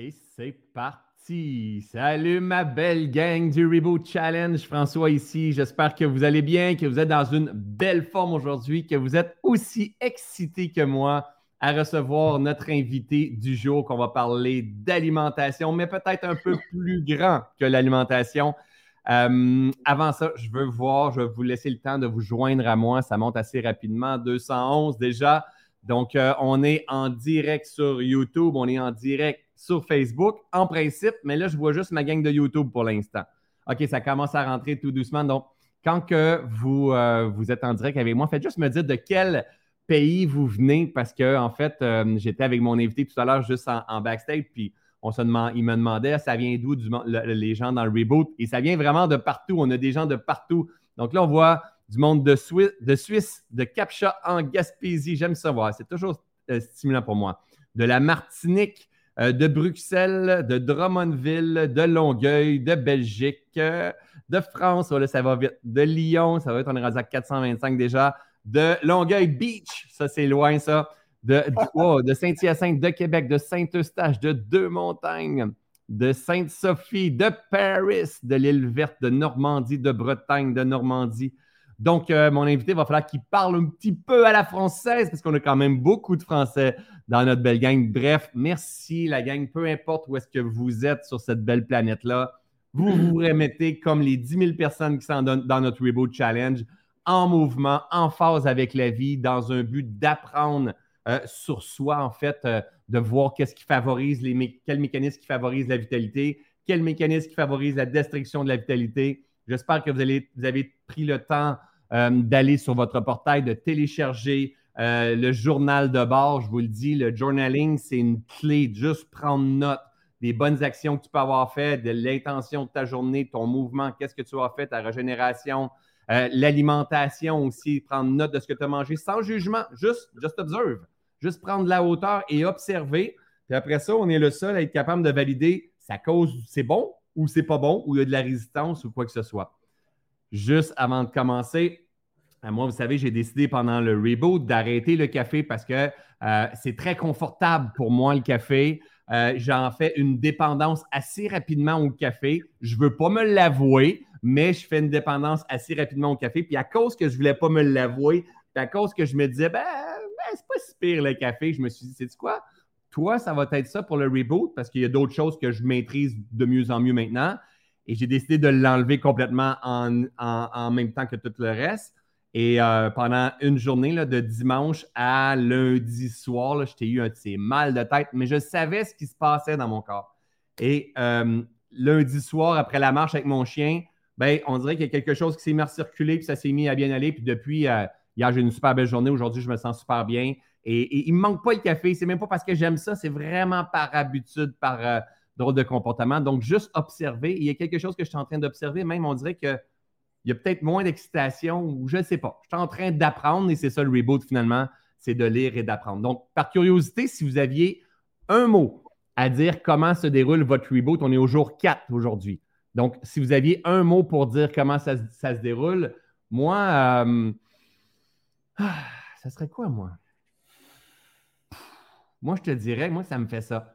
Et c'est parti. Salut ma belle gang du Reboot Challenge. François ici. J'espère que vous allez bien, que vous êtes dans une belle forme aujourd'hui, que vous êtes aussi excité que moi à recevoir notre invité du jour qu'on va parler d'alimentation, mais peut-être un peu plus grand que l'alimentation. Euh, avant ça, je veux voir, je vais vous laisser le temps de vous joindre à moi. Ça monte assez rapidement, 211 déjà. Donc, euh, on est en direct sur YouTube, on est en direct sur Facebook, en principe, mais là, je vois juste ma gang de YouTube pour l'instant. OK, ça commence à rentrer tout doucement. Donc, quand que vous, euh, vous êtes en direct avec moi, faites juste me dire de quel pays vous venez parce que, en fait, euh, j'étais avec mon invité tout à l'heure juste en, backstage, puis on se il me demandait ça vient d'où les gens dans le reboot? Et ça vient vraiment de partout. On a des gens de partout. Donc là, on voit du monde de, Suisse, de, Suisse, Capcha en Gaspésie. J'aime ça voir. C'est toujours euh, stimulant pour moi. De la Martinique, de Bruxelles, de Drummondville, de Longueuil, de Belgique, euh, de France, ça va vite, de Lyon, ça va être, on est rendu à 425 déjà, de Longueuil Beach, ça c'est loin ça, de, de Saint-Hyacinthe, de Québec, de Saint-Eustache, de Deux-Montagnes, de Sainte-Sophie, de Paris, de l'île verte, de Normandie, de Bretagne, de Normandie, donc, euh, mon invité va falloir qu'il parle un petit peu à la française parce qu'on a quand même beaucoup de Français dans notre belle gang. Bref, merci la gang. Peu importe où est-ce que vous êtes sur cette belle planète-là, vous vous remettez comme les 10 000 personnes qui sont dans notre Reboot Challenge en mouvement, en phase avec la vie, dans un but d'apprendre euh, sur soi, en fait, euh, de voir qu'est-ce qui favorise les quel mécanisme qui favorise la vitalité, quel mécanisme qui favorise la destruction de la vitalité. J'espère que vous, allez, vous avez pris le temps d'aller sur votre portail, de télécharger euh, le journal de bord. Je vous le dis, le journaling, c'est une clé. Juste prendre note des bonnes actions que tu peux avoir faites, de l'intention de ta journée, ton mouvement, qu'est-ce que tu as fait, ta régénération, euh, l'alimentation aussi, prendre note de ce que tu as mangé sans jugement, juste, just observe, juste prendre la hauteur et observer. Puis après ça, on est le seul à être capable de valider sa cause, c'est bon ou c'est pas bon, ou il y a de la résistance ou quoi que ce soit juste avant de commencer, euh, moi, vous savez, j'ai décidé pendant le reboot d'arrêter le café parce que euh, c'est très confortable pour moi, le café. Euh, j'en fais une dépendance assez rapidement au café. Je ne veux pas me l'avouer, mais je fais une dépendance assez rapidement au café. Puis à cause que je ne voulais pas me l'avouer, à cause que je me disais, ben, ben c'est pas si pire le café, je me suis dit, c'est quoi? Toi, ça va être ça pour le reboot parce qu'il y a d'autres choses que je maîtrise de mieux en mieux maintenant. Et j'ai décidé de l'enlever complètement en, même temps que tout le reste. Et euh, pendant une journée, là, de dimanche à lundi soir, j'étais eu un ces mal de tête, mais je savais ce qui se passait dans mon corps. Et euh, lundi soir, après la marche avec mon chien, ben, on dirait qu'il y a quelque chose qui s'est mis à circuler, puis ça s'est mis à bien aller. Puis depuis, euh, hier, j'ai une super belle journée. Aujourd'hui, je me sens super bien. Et, et il ne me manque pas le café. C'est même pas parce que j'aime ça, c'est vraiment par habitude, par drôle de comportement. Donc, juste observer. Il y a quelque chose que je suis en train d'observer. Même, on dirait qu'il y a peut-être moins d'excitation ou je ne sais pas. Je suis en train d'apprendre et c'est ça le reboot finalement, c'est de lire et d'apprendre. Donc, par curiosité, si vous aviez un mot à dire comment se déroule votre reboot, on est au jour 4 aujourd'hui. Donc, si vous aviez un mot pour dire comment ça, se déroule, moi, euh, ça serait quoi, moi? Moi, je te dirais, moi, ça me fait ça.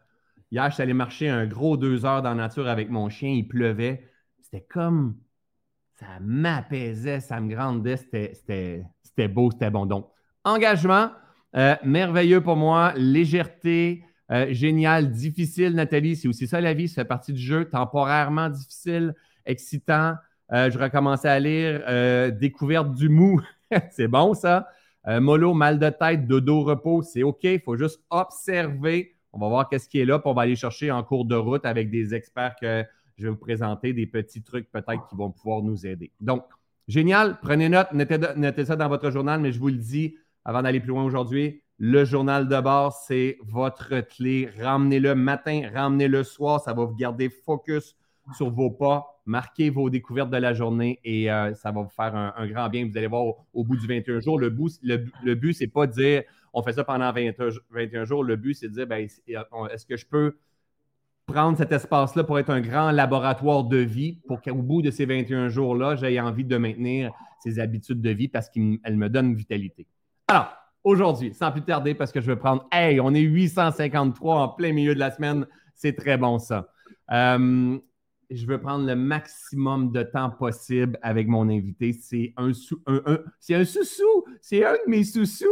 Hier, je suis allé marcher un gros deux heures dans la nature avec mon chien. Il pleuvait. C'était comme. Ça m'apaisait, ça me grandait. C'était beau, c'était bon. Donc, engagement, euh, merveilleux pour moi. Légèreté, euh, génial. Difficile, Nathalie. C'est aussi ça la vie. Ça fait partie du jeu. Temporairement difficile, excitant. Euh, je recommençais à lire Découverte du mou. c'est bon, ça. mollo, mal de tête, dodo, repos. C'est OK. Il faut juste observer on va voir qu'est-ce qui est là, puis on va aller chercher en cours de route avec des experts que je vais vous présenter, des petits trucs peut-être qui vont pouvoir nous aider. Donc, génial. Prenez note, notez, ça dans votre journal, mais je vous le dis avant d'aller plus loin aujourd'hui, le journal de bord, c'est votre clé. Ramenez-le matin, ramenez-le soir. Ça va vous garder focus sur vos pas. Marquez vos découvertes de la journée et euh, ça va vous faire un, grand bien. Vous allez voir au, bout du 21 jours, le, but, le, le but, c'est pas de dire on fait ça pendant 21 jours. Le but, c'est de dire, ben, est-ce que je peux prendre cet espace-là pour être un grand laboratoire de vie pour qu'au bout de ces 21 jours-là, j'aie envie de maintenir ces habitudes de vie parce qu'elles me donnent vitalité. Alors, aujourd'hui, sans plus tarder, parce que je veux prendre. Hey, on est 853 en plein milieu de la semaine. C'est très bon, ça. Euh, je veux prendre le maximum de temps possible avec mon invité. C'est un, sou, c'est un sous-sous. C'est un de mes sous-sous.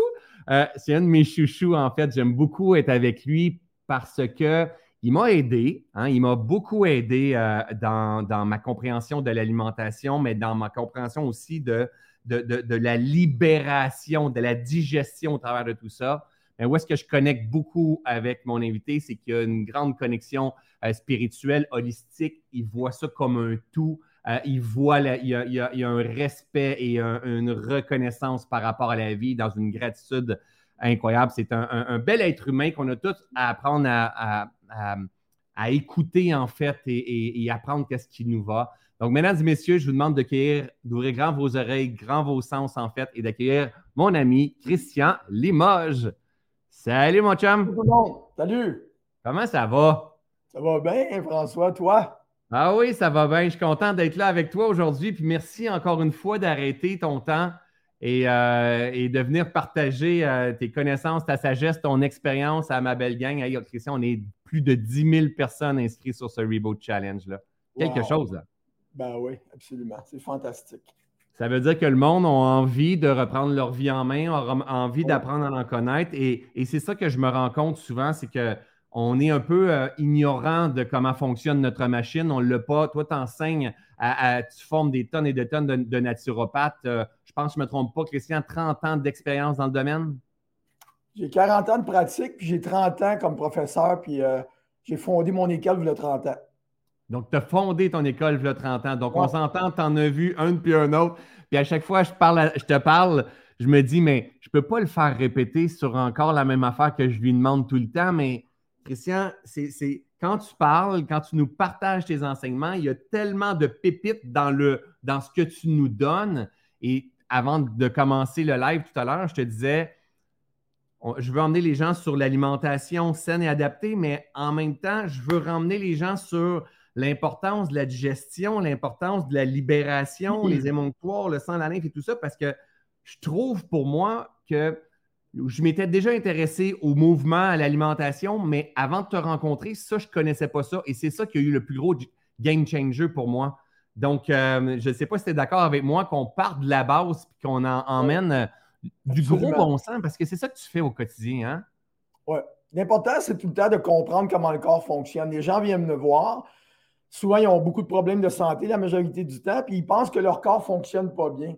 Euh, c'est un de mes chouchous, en fait. J'aime beaucoup être avec lui parce que il m'a aidé. Hein. il m'a beaucoup aidé euh, dans, ma compréhension de l'alimentation, mais dans ma compréhension aussi de, de, de, la libération, de la digestion au travers de tout ça. Mais où est-ce que je connecte beaucoup avec mon invité, c'est qu'il y a une grande connexion euh, spirituelle, holistique. Il voit ça comme un tout. Euh, il voit, il, y a, il, y a, un respect et une reconnaissance par rapport à la vie dans une gratitude incroyable. C'est un, bel être humain qu'on a tous à apprendre à, à, écouter en fait et, et apprendre qu'est-ce qui nous va. Donc, mesdames et messieurs, je vous demande d'ouvrir grand vos oreilles, grand vos sens, en fait, et d'accueillir mon ami Christian Limoges. Salut, mon chum. Salut. Comment ça va? Ça va bien, François, toi? Ah oui, ça va bien. Je suis content d'être là avec toi aujourd'hui. Puis merci encore une fois d'arrêter ton temps et, euh, de venir partager euh, tes connaissances, ta sagesse, ton expérience à ma belle gang. Christian, on est plus de 10 000 personnes inscrites sur ce Reboot Challenge. Là. Quelque chose, là. Ben oui, absolument. C'est fantastique. Ça veut dire que le monde a envie de reprendre leur vie en main, a envie d'apprendre à en connaître. Et, c'est ça que je me rends compte souvent, c'est qu'on est un peu euh, ignorant de comment fonctionne notre machine. On ne l'a pas. Toi, tu enseignes, à, tu formes des tonnes et des tonnes de, naturopathes. Euh, je pense que je ne me trompe pas, Christian, 30 ans d'expérience dans le domaine? J'ai 40 ans de pratique, puis j'ai 30 ans comme professeur, puis euh, j'ai fondé mon école il y a 30 ans. Donc, tu as fondé ton école il y a 30 ans. Donc, on s'entend, tu en as vu un puis un autre. Puis à chaque fois, je, parle je te parle, je me dis, mais je ne peux pas le faire répéter sur encore la même affaire que je lui demande tout le temps. Mais Christian, c'est quand tu parles, quand tu nous partages tes enseignements, il y a tellement de pépites dans, le, dans ce que tu nous donnes. Et avant de commencer le live tout à l'heure, je te disais, je veux emmener les gens sur l'alimentation saine et adaptée, mais en même temps, je veux ramener les gens sur l'importance de la digestion, l'importance de la libération, les émonctoires, le sang, la lymphe et tout ça, parce que je trouve pour moi que je m'étais déjà intéressé au mouvement, à l'alimentation, mais avant de te rencontrer, ça, je ne connaissais pas ça. Et c'est ça qui a eu le plus gros game changer pour moi. Donc, euh, je ne sais pas si tu es d'accord avec moi qu'on parte de la base et qu'on en, emmène euh, du gros bon sens, parce que c'est ça que tu fais au quotidien. Hein? Oui. L'important, c'est tout le temps de comprendre comment le corps fonctionne. Les gens viennent me voir, souvent, ils ont beaucoup de problèmes de santé la majorité du temps, puis ils pensent que leur corps ne fonctionne pas bien.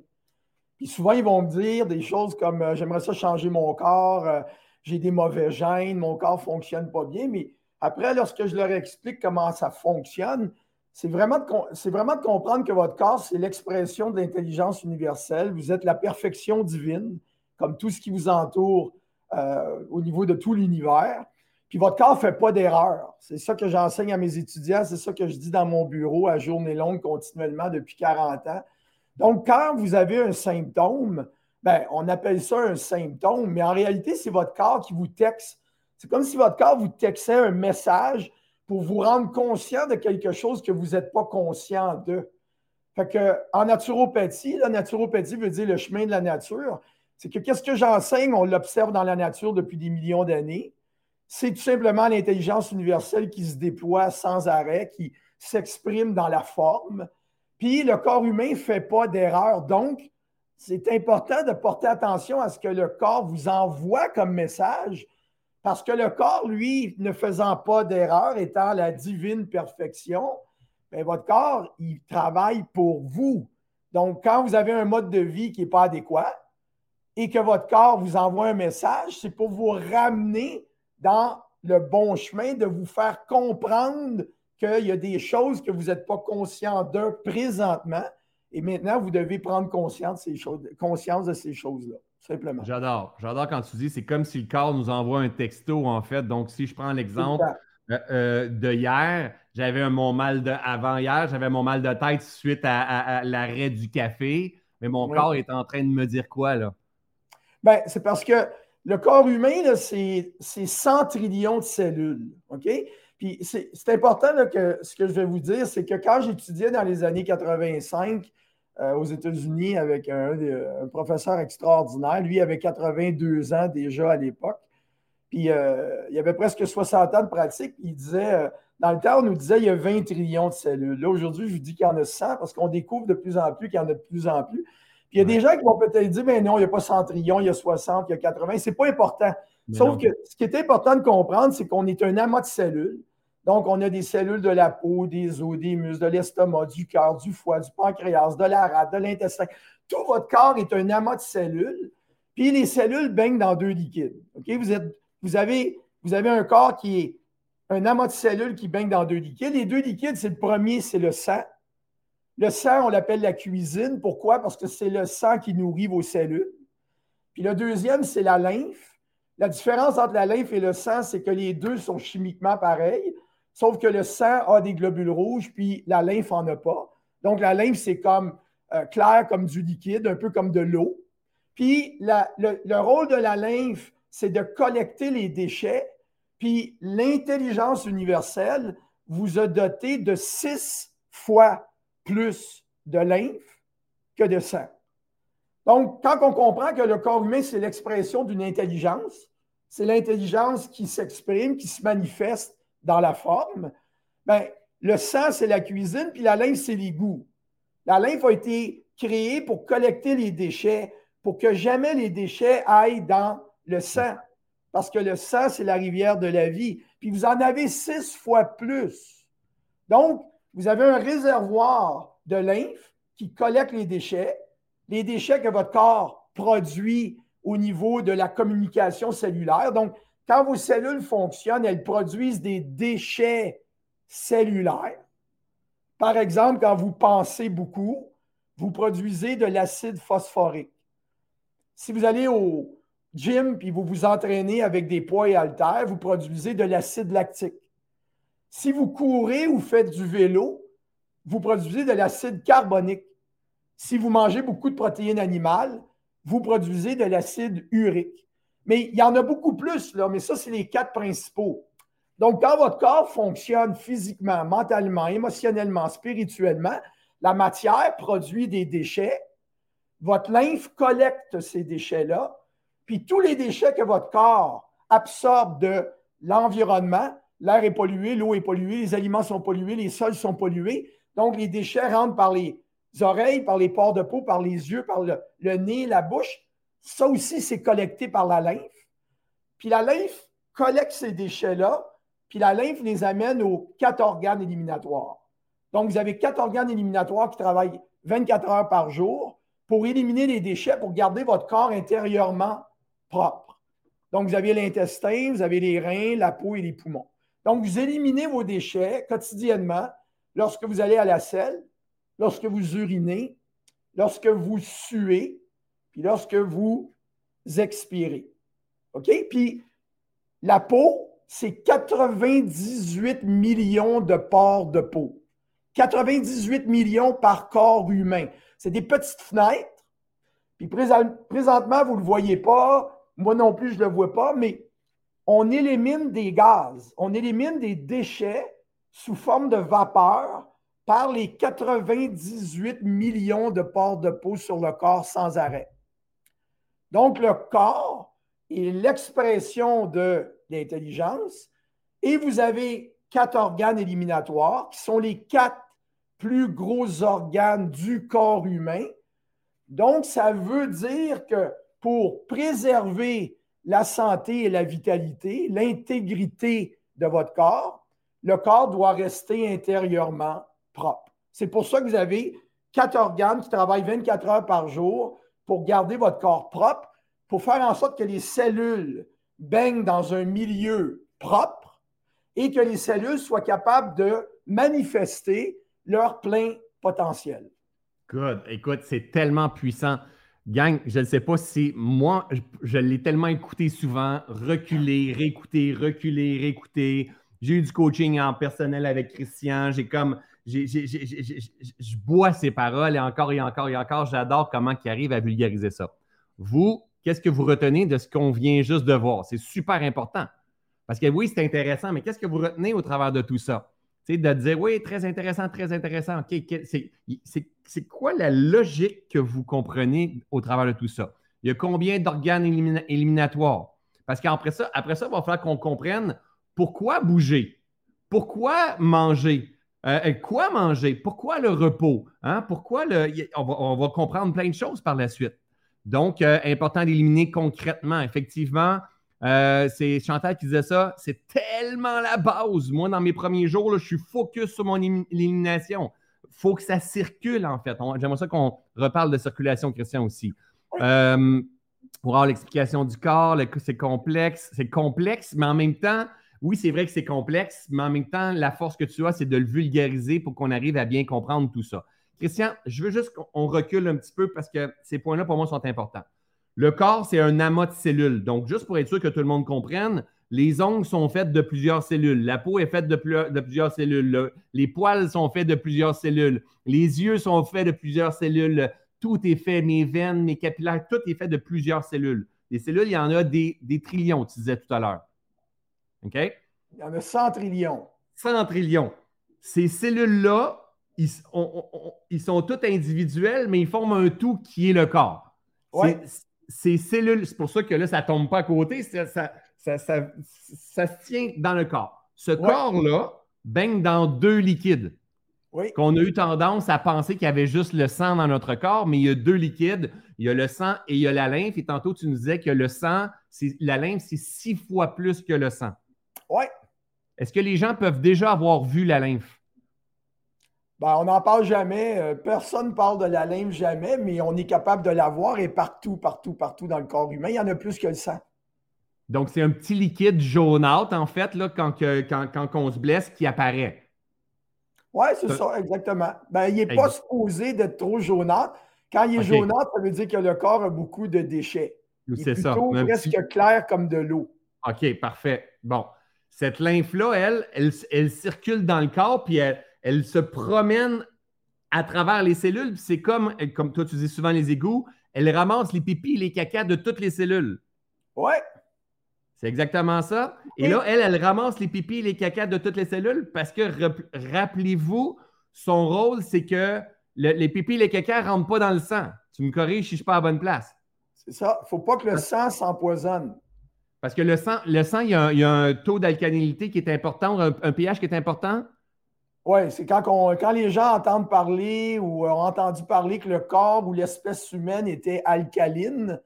Souvent, ils vont me dire des choses comme euh, J'aimerais ça changer mon corps, euh, j'ai des mauvais gènes, mon corps ne fonctionne pas bien. Mais après, lorsque je leur explique comment ça fonctionne, c'est vraiment, de, vraiment de comprendre que votre corps, c'est l'expression de l'intelligence universelle. Vous êtes la perfection divine, comme tout ce qui vous entoure euh, au niveau de tout l'univers. Puis votre corps ne fait pas d'erreur. C'est ça que j'enseigne à mes étudiants, c'est ça que je dis dans mon bureau à journée longue continuellement depuis 40 ans. Donc, quand vous avez un symptôme, ben, on appelle ça un symptôme, mais en réalité, c'est votre corps qui vous texte. C'est comme si votre corps vous textait un message pour vous rendre conscient de quelque chose que vous n'êtes pas conscient de. Fait en naturopathie, la naturopathie veut dire le chemin de la nature. C'est que qu'est-ce que j'enseigne, on l'observe dans la nature depuis des millions d'années c'est tout simplement l'intelligence universelle qui se déploie sans arrêt, qui s'exprime dans la forme. Puis le corps humain ne fait pas d'erreur. Donc, c'est important de porter attention à ce que le corps vous envoie comme message, parce que le corps, lui, ne faisant pas d'erreur, étant la divine perfection, bien, votre corps, il travaille pour vous. Donc, quand vous avez un mode de vie qui n'est pas adéquat et que votre corps vous envoie un message, c'est pour vous ramener dans le bon chemin, de vous faire comprendre qu'il y a des choses que vous n'êtes pas conscient de présentement. Et maintenant, vous devez prendre conscience de ces choses, conscience de ces choses-là, simplement. J'adore. J'adore quand tu dis c'est comme si le corps nous envoie un texto, en fait. Donc, si je prends l'exemple euh, euh, de hier, j'avais mon mal de avant hier, j'avais mon mal de tête suite à, l'arrêt du café, mais mon corps est en train de me dire quoi, là? Bien, c'est parce que le corps humain, c'est 100 trillions de cellules. OK? Puis c'est important que ce que je vais vous dire, c'est que quand j'étudiais dans les années 85 euh, aux États-Unis avec un, professeur extraordinaire. Lui avait 82 ans déjà à l'époque. Puis euh, il avait presque 60 ans de pratique. Il disait, euh, dans le temps, on nous disait qu'il y a 20 trillions de cellules. Là, aujourd'hui, je vous dis qu'il y en a 100 parce qu'on découvre de plus en plus qu'il y en a de plus en plus. Puis il y a des gens qui vont peut-être dire, mais non, il n'y a pas 100 trillions, il y a 60, il y a 80. C'est pas important. Sauf que ce qui est important de comprendre, c'est qu'on est un amas de cellules. Donc, on a des cellules de la peau, des os, des muscles, de l'estomac, du cœur, du foie, du pancréas, de la rate, de l'intestin. Tout votre corps est un amas de cellules. Puis les cellules baignent dans deux liquides. Vous, avez un corps qui est un amas de cellules qui baigne dans deux liquides. Les deux liquides, c'est le premier, c'est le sang. Le sang, on l'appelle la cuisine. Pourquoi? Parce que c'est le sang qui nourrit vos cellules. Puis le deuxième, c'est la lymphe. La différence entre la lymphe et le sang, c'est que les deux sont chimiquement pareils. Sauf que le sang a des globules rouges, puis la lymphe n'en a pas. Donc, la lymphe, c'est comme euh, clair, comme du liquide, un peu comme de l'eau. Puis, le, rôle de la lymphe, c'est de collecter les déchets. Puis, l'intelligence universelle vous a doté de six fois plus de lymphe que de sang. Donc, quand on comprend que le corps humain, c'est l'expression d'une intelligence, c'est l'intelligence qui s'exprime, qui se manifeste dans la forme, ben, le sang, c'est la cuisine, puis la lymphe, c'est l'égout. La lymphe a été créée pour collecter les déchets, pour que jamais les déchets aillent dans le sang. Parce que le sang, c'est la rivière de la vie. Puis vous en avez six fois plus. Donc, vous avez un réservoir de lymphe qui collecte les déchets, les déchets que votre corps produit au niveau de la communication cellulaire. Donc, quand vos cellules fonctionnent, elles produisent des déchets cellulaires. Par exemple, quand vous pensez beaucoup, vous produisez de l'acide phosphorique. Si vous allez au gym puis vous vous entraînez avec des poids et haltères, vous produisez de l'acide lactique. Si vous courez ou faites du vélo, vous produisez de l'acide carbonique. Si vous mangez beaucoup de protéines animales, vous produisez de l'acide urique. Mais il y en a beaucoup plus, là, mais ça, c'est les quatre principaux. Donc, quand votre corps fonctionne physiquement, mentalement, émotionnellement, spirituellement, la matière produit des déchets. Votre lymphe collecte ces déchets-là. Puis tous les déchets que votre corps absorbe de l'environnement, l'air est pollué, l'eau est polluée, les aliments sont pollués, les sols sont pollués. Donc, les déchets rentrent par les oreilles, par les pores de peau, par les yeux, par le, le nez, la bouche. Ça aussi, c'est collecté par la lymphe. Puis la lymphe collecte ces déchets-là, puis la lymphe les amène aux quatre organes éliminatoires. Donc, vous avez quatre organes éliminatoires qui travaillent 24 heures par jour pour éliminer les déchets, pour garder votre corps intérieurement propre. Donc, vous avez l'intestin, vous avez les reins, la peau et les poumons. Donc, vous éliminez vos déchets quotidiennement lorsque vous allez à la selle, lorsque vous urinez, lorsque vous suez, puis lorsque vous expirez. OK? Puis la peau, c'est 98 millions de pores de peau. 98 millions par corps humain. C'est des petites fenêtres. Puis présentement, vous ne le voyez pas. Moi non plus, je ne le vois pas, mais on élimine des gaz, on élimine des déchets sous forme de vapeur par les 98 millions de pores de peau sur le corps sans arrêt. Donc, le corps est l'expression de l'intelligence et vous avez quatre organes éliminatoires qui sont les quatre plus gros organes du corps humain. Donc, ça veut dire que pour préserver la santé et la vitalité, l'intégrité de votre corps, le corps doit rester intérieurement propre. C'est pour ça que vous avez quatre organes qui travaillent 24 heures par jour pour garder votre corps propre, pour faire en sorte que les cellules baignent dans un milieu propre et que les cellules soient capables de manifester leur plein potentiel. Good. Écoute, c'est tellement puissant. Gang, je ne sais pas si moi, je, l'ai tellement écouté souvent, reculer, réécouter, reculer, réécouter. J'ai eu du coaching en personnel avec Christian. J'ai comme, je bois ses paroles et encore et encore et encore. J'adore comment il arrive à vulgariser ça. Vous, qu'est-ce que vous retenez de ce qu'on vient juste de voir? C'est super important. Parce que oui, c'est intéressant, mais qu'est-ce que vous retenez au travers de tout ça? Tu sais, de dire, oui, très intéressant, très intéressant. OK, c'est quoi la logique que vous comprenez au travers de tout ça? Il y a combien d'organes éliminatoires? Parce qu'après ça, après ça, il va falloir qu'on comprenne pourquoi bouger, pourquoi manger, euh, euh, quoi manger, pourquoi le repos, hein? pourquoi le. On va, comprendre plein de choses par la suite. Donc, euh, important d'éliminer concrètement. Effectivement, c'est Chantal qui disait ça, c'est tellement la base. Moi, dans mes premiers jours, je suis focus sur mon élimination. Il faut que ça circule, en fait. J'aimerais ça qu'on reparle de circulation, Christian, aussi pour avoir l'explication du corps, c'est complexe. C'est complexe, mais en même temps, oui, c'est vrai que c'est complexe, mais en même temps, la force que tu as, c'est de le vulgariser pour qu'on arrive à bien comprendre tout ça. Christian, je veux juste qu'on recule un petit peu parce que ces points-là, pour moi, sont importants. Le corps, c'est un amas de cellules. Donc, juste pour être sûr que tout le monde comprenne, les ongles sont faites de plusieurs cellules. La peau est faite de, de plusieurs cellules. les poils sont faits de plusieurs cellules. Les yeux sont faits de plusieurs cellules. Tout est fait, mes veines, mes capillaires, tout est fait de plusieurs cellules. Les cellules, il y en a des, trillions, tu disais tout à l'heure. OK? Il y en a 100 trillions. 100 trillions. Ces cellules-là, ils, sont toutes individuelles, mais ils forment un tout qui est le corps. Ouais. Ces cellules, c'est pour ça que là, ça ne tombe pas à côté, ça, ça, se tient dans le corps. Ce corps-là baigne dans deux liquides qu'on a eu tendance à penser qu'il y avait juste le sang dans notre corps, mais il y a deux liquides. Il y a le sang et il y a la lymphe. Et tantôt, tu nous disais que le sang, la lymphe, c'est six fois plus que le sang. Oui. Est-ce que les gens peuvent déjà avoir vu la lymphe? Ben, on n'en parle jamais. Euh, personne ne parle de la lymphe jamais, mais on est capable de la voir et partout, partout, partout dans le corps humain. Il y en a plus que le sang. Donc, c'est un petit liquide jaunâtre, en fait, là, quand, quand, quand on se blesse, qui apparaît. Oui, c'est ça, exactement. Ben, il n'est pas supposé d'être trop jaunâtre. Quand il est jaunâtre, ça veut dire que le corps a beaucoup de déchets. C'est ça. presque clair comme de l'eau. OK, parfait. Bon. Cette lymphe-là, elle, elle, circule dans le corps, puis elle, se promène à travers les cellules. C'est comme, comme toi, tu dis souvent les égouts, elle ramasse les pipis et les cacas de toutes les cellules. Ouais. C'est exactement ça. Et là, elle, elle ramasse les pipis et les cacas de toutes les cellules parce que, rappelez-vous, son rôle, c'est que les pipis et les cacas ne rentrent pas dans le sang. Tu me corriges si je ne suis pas à la bonne place. C'est ça. Il ne faut pas que le sang s'empoisonne. Parce que le sang, le sang il, y a un, taux d'alcalinité qui est important, un, pH qui est important? Oui, c'est quand, quand les gens entendent parler ou ont entendu parler que le corps ou l'espèce humaine était alcaline,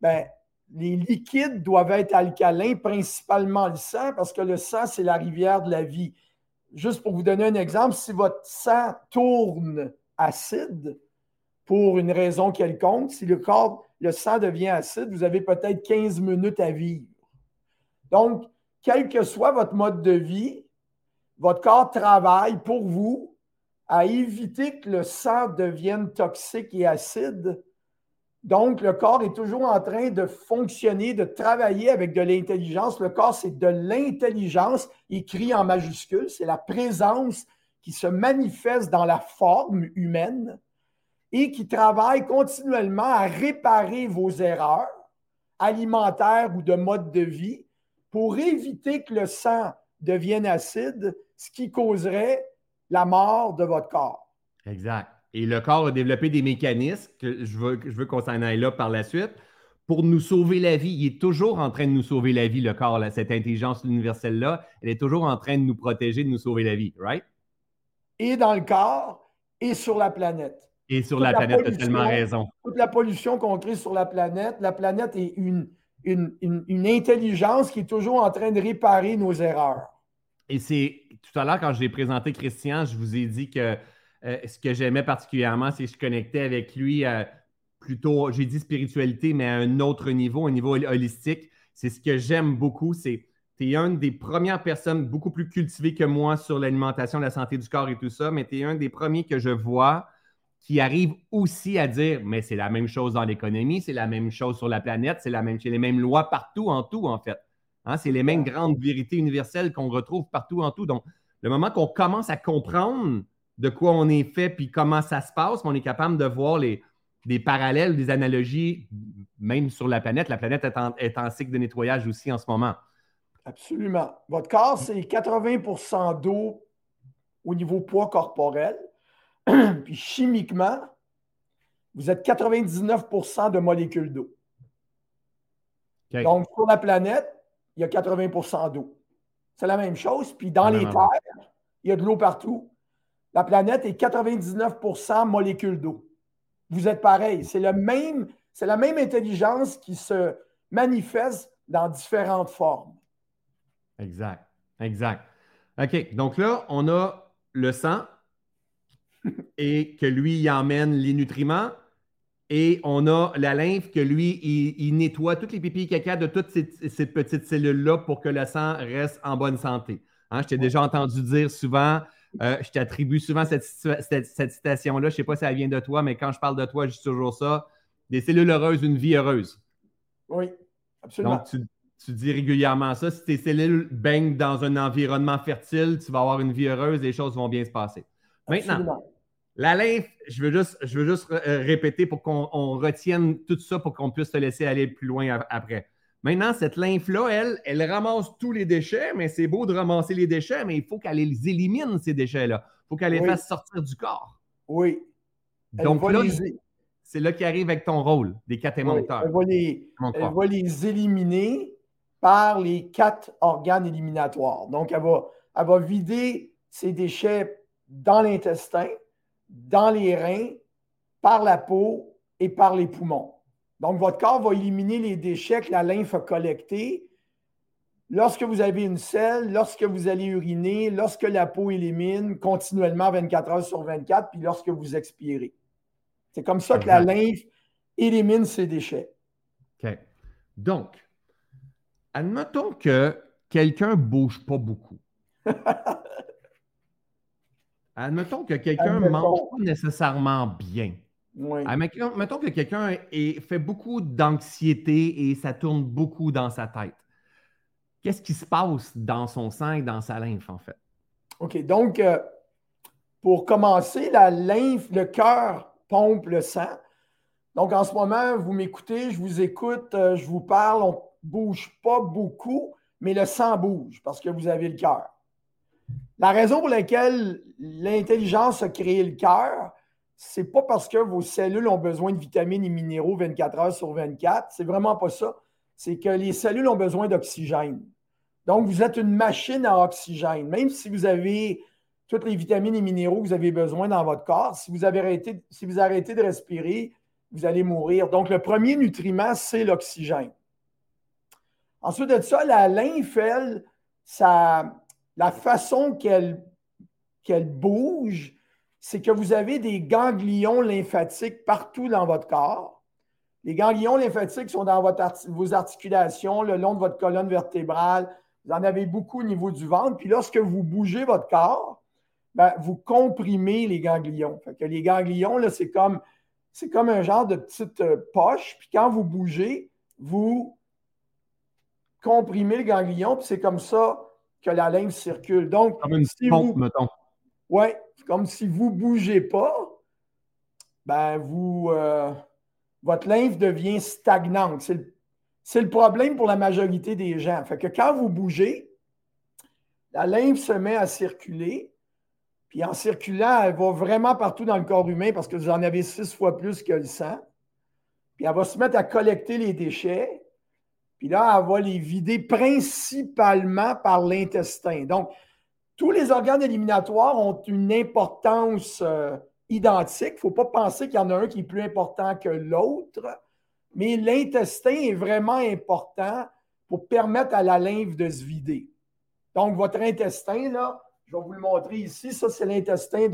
ben, les liquides doivent être alcalins, principalement le sang, parce que le sang, c'est la rivière de la vie. Juste pour vous donner un exemple, si votre sang tourne acide pour une raison quelconque, si le corps, le sang devient acide, vous avez peut-être 15 minutes à vivre. Donc, quel que soit votre mode de vie, votre corps travaille pour vous à éviter que le sang devienne toxique et acide donc, le corps est toujours en train de fonctionner, de travailler avec de l'intelligence. Le corps, c'est de l'intelligence écrit en majuscule. C'est la présence qui se manifeste dans la forme humaine et qui travaille continuellement à réparer vos erreurs alimentaires ou de mode de vie pour éviter que le sang devienne acide, ce qui causerait la mort de votre corps. Exact. Et le corps a développé des mécanismes, que je veux, je veux qu'on s'en aille là par la suite, pour nous sauver la vie. Il est toujours en train de nous sauver la vie, le corps, cette intelligence universelle-là. Elle est toujours en train de nous protéger, de nous sauver la vie, right? Et dans le corps et sur la planète. Et sur la, planète, tu as tellement raison. Toute la pollution qu'on crée sur la planète, la planète est une, une, intelligence qui est toujours en train de réparer nos erreurs. Et c'est tout à l'heure, quand j'ai présenté Christian, je vous ai dit que euh, ce que j'aimais particulièrement, c'est que je connectais avec lui à plutôt, j'ai dit spiritualité, mais à un autre niveau, un niveau holistique. C'est ce que j'aime beaucoup. C'est tu es une des premières personnes beaucoup plus cultivées que moi sur l'alimentation, la santé du corps et tout ça, mais tu es un des premiers que je vois qui arrive aussi à dire mais c'est la même chose dans l'économie, c'est la même chose sur la planète, c'est la même, les mêmes lois partout en tout, en fait. Hein, c'est les mêmes grandes vérités universelles qu'on retrouve partout en tout. Donc, le moment qu'on commence à comprendre de quoi on est fait puis comment ça se passe, on est capable de voir les, des parallèles, des analogies, même sur la planète. La planète est en, est en cycle de nettoyage aussi en ce moment. Absolument. Votre corps, c'est 80% d'eau au niveau poids corporel. Puis chimiquement, vous êtes 99% de molécules d'eau. Donc, sur la planète, il y a 80% d'eau. C'est la même chose. Puis dans les terres, il y a de l'eau partout. La planète est 99% molécules d'eau. Vous êtes pareil. C'est le même, c'est la même intelligence qui se manifeste dans différentes formes. Exact. Exact. OK. Donc là, on a le sang et que lui, il emmène les nutriments. Et on a la lymphe que lui, il, nettoie toutes les pipis caca de toutes ces, petites cellules-là pour que le sang reste en bonne santé. Hein, je t'ai déjà entendu dire souvent, euh, je t'attribue souvent cette, citation-là. Je ne sais pas si elle vient de toi, mais quand je parle de toi, je dis toujours ça. Des cellules heureuses, une vie heureuse. Oui, absolument. Donc, tu, dis régulièrement ça. Si tes cellules baignent dans un environnement fertile, tu vas avoir une vie heureuse, les choses vont bien se passer. Maintenant, la lymphe, je veux juste, je veux juste euh, répéter pour qu'on retienne tout ça pour qu'on puisse te laisser aller plus loin après. Maintenant, cette lymphe-là, elle, elle ramasse tous les déchets, mais c'est beau de ramasser les déchets, mais il faut qu'elle les élimine, ces déchets-là. Il faut qu'elle les fasse sortir du corps. Oui. Donc là, c'est là qu'il arrive avec ton rôle des quatre émoncteurs. elle, va les, elle va les éliminer par les quatre organes éliminatoires. Donc, elle va, elle va vider ces déchets dans l'intestin dans les reins, par la peau et par les poumons. Donc, votre corps va éliminer les déchets que la lymphe a collectés lorsque vous avez une selle, lorsque vous allez uriner, lorsque la peau élimine continuellement 24 heures sur 24, puis lorsque vous expirez. C'est comme ça que la lymphe élimine ces déchets. OK. Donc, admettons que quelqu'un ne bouge pas beaucoup. Admettons que quelqu'un ne mange pas nécessairement bien. Admettons que quelqu'un fait beaucoup d'anxiété et ça tourne beaucoup dans sa tête. Qu'est-ce qui se passe dans son sang et dans sa lymphe, en fait? OK. Donc, euh, pour commencer, la lymphe, le cœur pompe le sang. Donc, en ce moment, vous m'écoutez, je vous écoute, euh, je vous parle, on ne bouge pas beaucoup, mais le sang bouge parce que vous avez le cœur. La raison pour laquelle l'intelligence a créé le cœur, c'est pas parce que vos cellules ont besoin de vitamines et minéraux 24 heures sur 24. C'est vraiment pas ça. C'est que les cellules ont besoin d'oxygène. Donc, vous êtes une machine à oxygène. Même si vous avez toutes les vitamines et minéraux que vous avez besoin dans votre corps, si vous, arrêtez de respirer, vous allez mourir. Donc, le premier nutriment, c'est l'oxygène. Ensuite de ça, la lymphe, elle, ça, la façon qu'elle bouge, c'est que vous avez des ganglions lymphatiques partout dans votre corps. Les ganglions lymphatiques sont dans vos articulations, le long de votre colonne vertébrale. Vous en avez beaucoup au niveau du ventre. Puis lorsque vous bougez votre corps, ben, vous comprimez les ganglions. les ganglions, c'est comme, comme un genre de petite euh, poche. Puis quand vous bougez, vous comprimez le ganglion. Puis c'est comme ça que la lymphe circule. Donc, comme une si pompe, vous... mettons. Oui, comme si vous ne bougez pas, ben vous, euh, votre lymphe devient stagnante. C'est le, problème pour la majorité des gens. Fait que quand vous bougez, la lymphe se met à circuler. Puis en circulant, elle va vraiment partout dans le corps humain parce que vous en avez six fois plus que le sang. Puis elle va se mettre à collecter les déchets. Puis là, elle va les vider principalement par l'intestin. Donc, tous les organes éliminatoires ont une importance euh, identique. Il ne faut pas penser qu'il y en a un qui est plus important que l'autre, mais l'intestin est vraiment important pour permettre à la lymphe de se vider. Donc, votre intestin, là, je vais vous le montrer ici. Ça, c'est l'intestin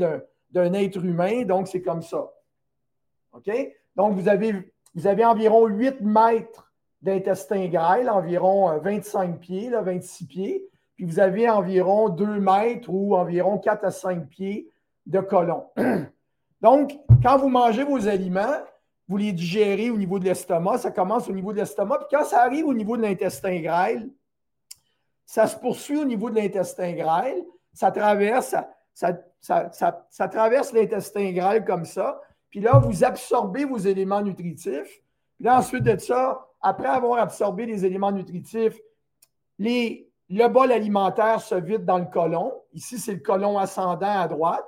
d'un être humain. Donc, c'est comme ça. OK? Donc, vous avez, vous avez environ 8 mètres d'intestin grêle, environ 25 euh, pieds, là, 26 pieds. Puis vous avez environ 2 mètres ou environ 4 à 5 pieds de colon. Donc, quand vous mangez vos aliments, vous les digérez au niveau de l'estomac, ça commence au niveau de l'estomac, puis quand ça arrive au niveau de l'intestin grêle, ça se poursuit au niveau de l'intestin grêle, ça traverse l'intestin grêle comme ça, puis là, vous absorbez vos éléments nutritifs, puis là, ensuite de ça, après avoir absorbé les éléments nutritifs, le bol alimentaire se vide dans le côlon. Ici, c'est le côlon ascendant à droite.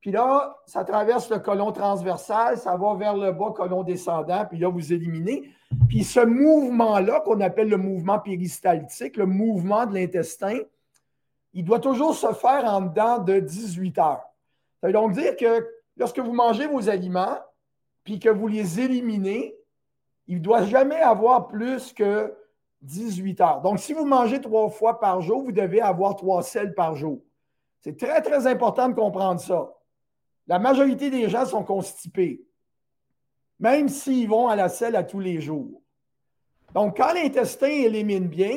Puis là, ça traverse le côlon transversal, ça va vers le bas, côlon descendant, puis là, vous éliminez. Puis ce mouvement-là, qu'on appelle le mouvement péristaltique, le mouvement de l'intestin, il doit toujours se faire en dedans de 18 heures. Ça veut donc dire que lorsque vous mangez vos aliments, puis que vous les éliminez, il ne doit jamais avoir plus que 18 heures. Donc, si vous mangez trois fois par jour, vous devez avoir trois sels par jour. C'est très, très important de comprendre ça. La majorité des gens sont constipés, même s'ils vont à la selle à tous les jours. Donc, quand l'intestin élimine bien,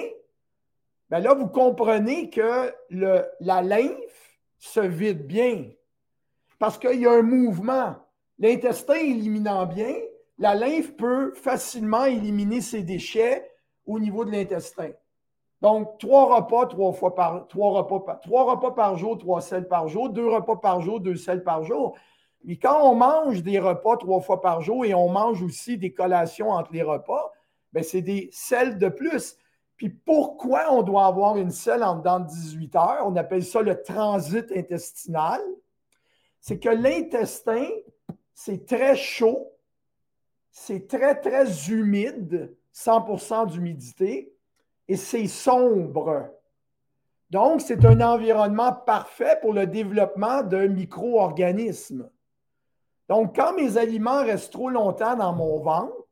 bien là, vous comprenez que le, la lymphe se vide bien parce qu'il y a un mouvement. L'intestin éliminant bien, la lymphe peut facilement éliminer ses déchets au niveau de l'intestin. Donc, trois repas, par trois trois repas par jour, trois sels par jour, deux repas par jour, deux sels par jour. Mais quand on mange des repas trois fois par jour et on mange aussi des collations entre les repas, ben, c'est des sels de plus. Puis pourquoi on doit avoir une selle en dedans de 18 heures? On appelle ça le transit intestinal. C'est que l'intestin, c'est très chaud, c'est très, très humide, 100% d'humidité et c'est sombre. Donc, c'est un environnement parfait pour le développement d'un micro-organisme. Donc, quand mes aliments restent trop longtemps dans mon ventre,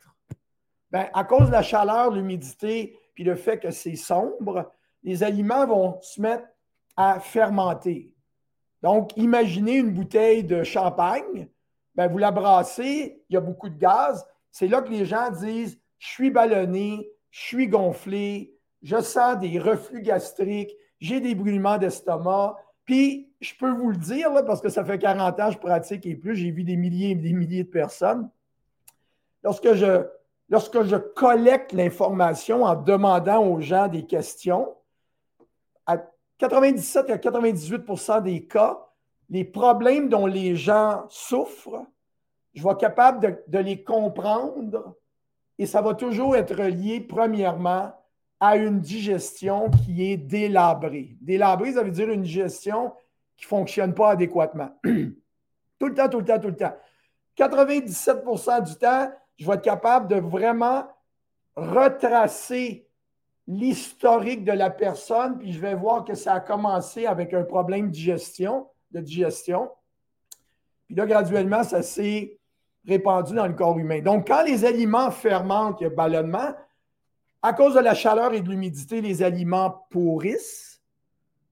ben, à cause de la chaleur, l'humidité, puis le fait que c'est sombre, les aliments vont se mettre à fermenter. Donc, imaginez une bouteille de champagne, ben, vous la brassez, il y a beaucoup de gaz. C'est là que les gens disent Je suis ballonné, je suis gonflé, je sens des reflux gastriques, j'ai des brûlements d'estomac. Puis, je peux vous le dire, parce que ça fait 40 ans que je pratique et plus, j'ai vu des milliers et des milliers de personnes. Lorsque je, collecte l'information en demandant aux gens des questions, à 97 à 98% des cas, les problèmes dont les gens souffrent, je vais être capable de, les comprendre et ça va toujours être lié, premièrement, à une digestion qui est délabrée. Délabrée, ça veut dire une digestion qui ne fonctionne pas adéquatement. tout le temps, tout le temps, tout le temps. 97% du temps, je vais être capable de vraiment retracer l'historique de la personne, puis je vais voir que ça a commencé avec un problème digestion, de digestion. Puis là, graduellement, ça s'est répandu dans le corps humain. Donc, quand les aliments fermentent, il y a ballonnement, à cause de la chaleur et de l'humidité, les aliments pourrissent.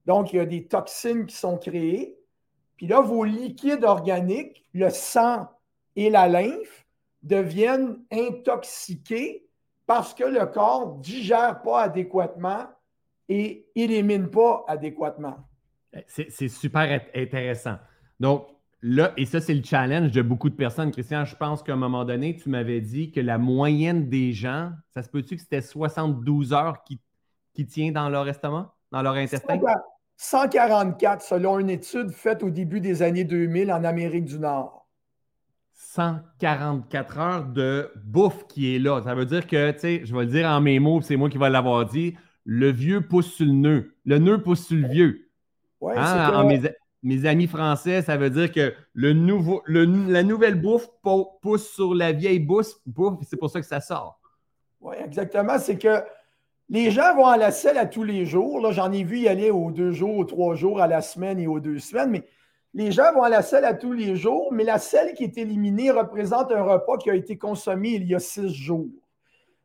Donc, il y a des toxines qui sont créées. Puis là, vos liquides organiques, le sang et la lymphe, deviennent intoxiqués parce que le corps ne digère pas adéquatement et élimine pas adéquatement. C'est super intéressant. Donc, Là, et ça, c'est le challenge de beaucoup de personnes. Christian, je pense qu'à un moment donné, tu m'avais dit que la moyenne des gens, ça se peut-tu que c'était 72 heures qui, qui tient dans leur estomac, dans leur intestin? 144 selon une étude faite au début des années 2000 en Amérique du Nord. 144 heures de bouffe qui est là. Ça veut dire que, tu sais, je vais le dire en mes mots, c'est moi qui vais l'avoir dit, le vieux pousse sur le nœud. Le nœud pousse sur le vieux. Oui, hein, que mes amis français, ça veut dire que la nouvelle bouffe pousse sur la vieille bouffe, c'est pour ça que ça sort. Oui, exactement. C'est que les gens vont à la selle à tous les jours. J'en ai vu y aller aux deux jours, aux trois jours, à la semaine et aux deux semaines, mais les gens vont à la selle à tous les jours, mais la selle qui est éliminée représente un repas qui a été consommé il y a six jours.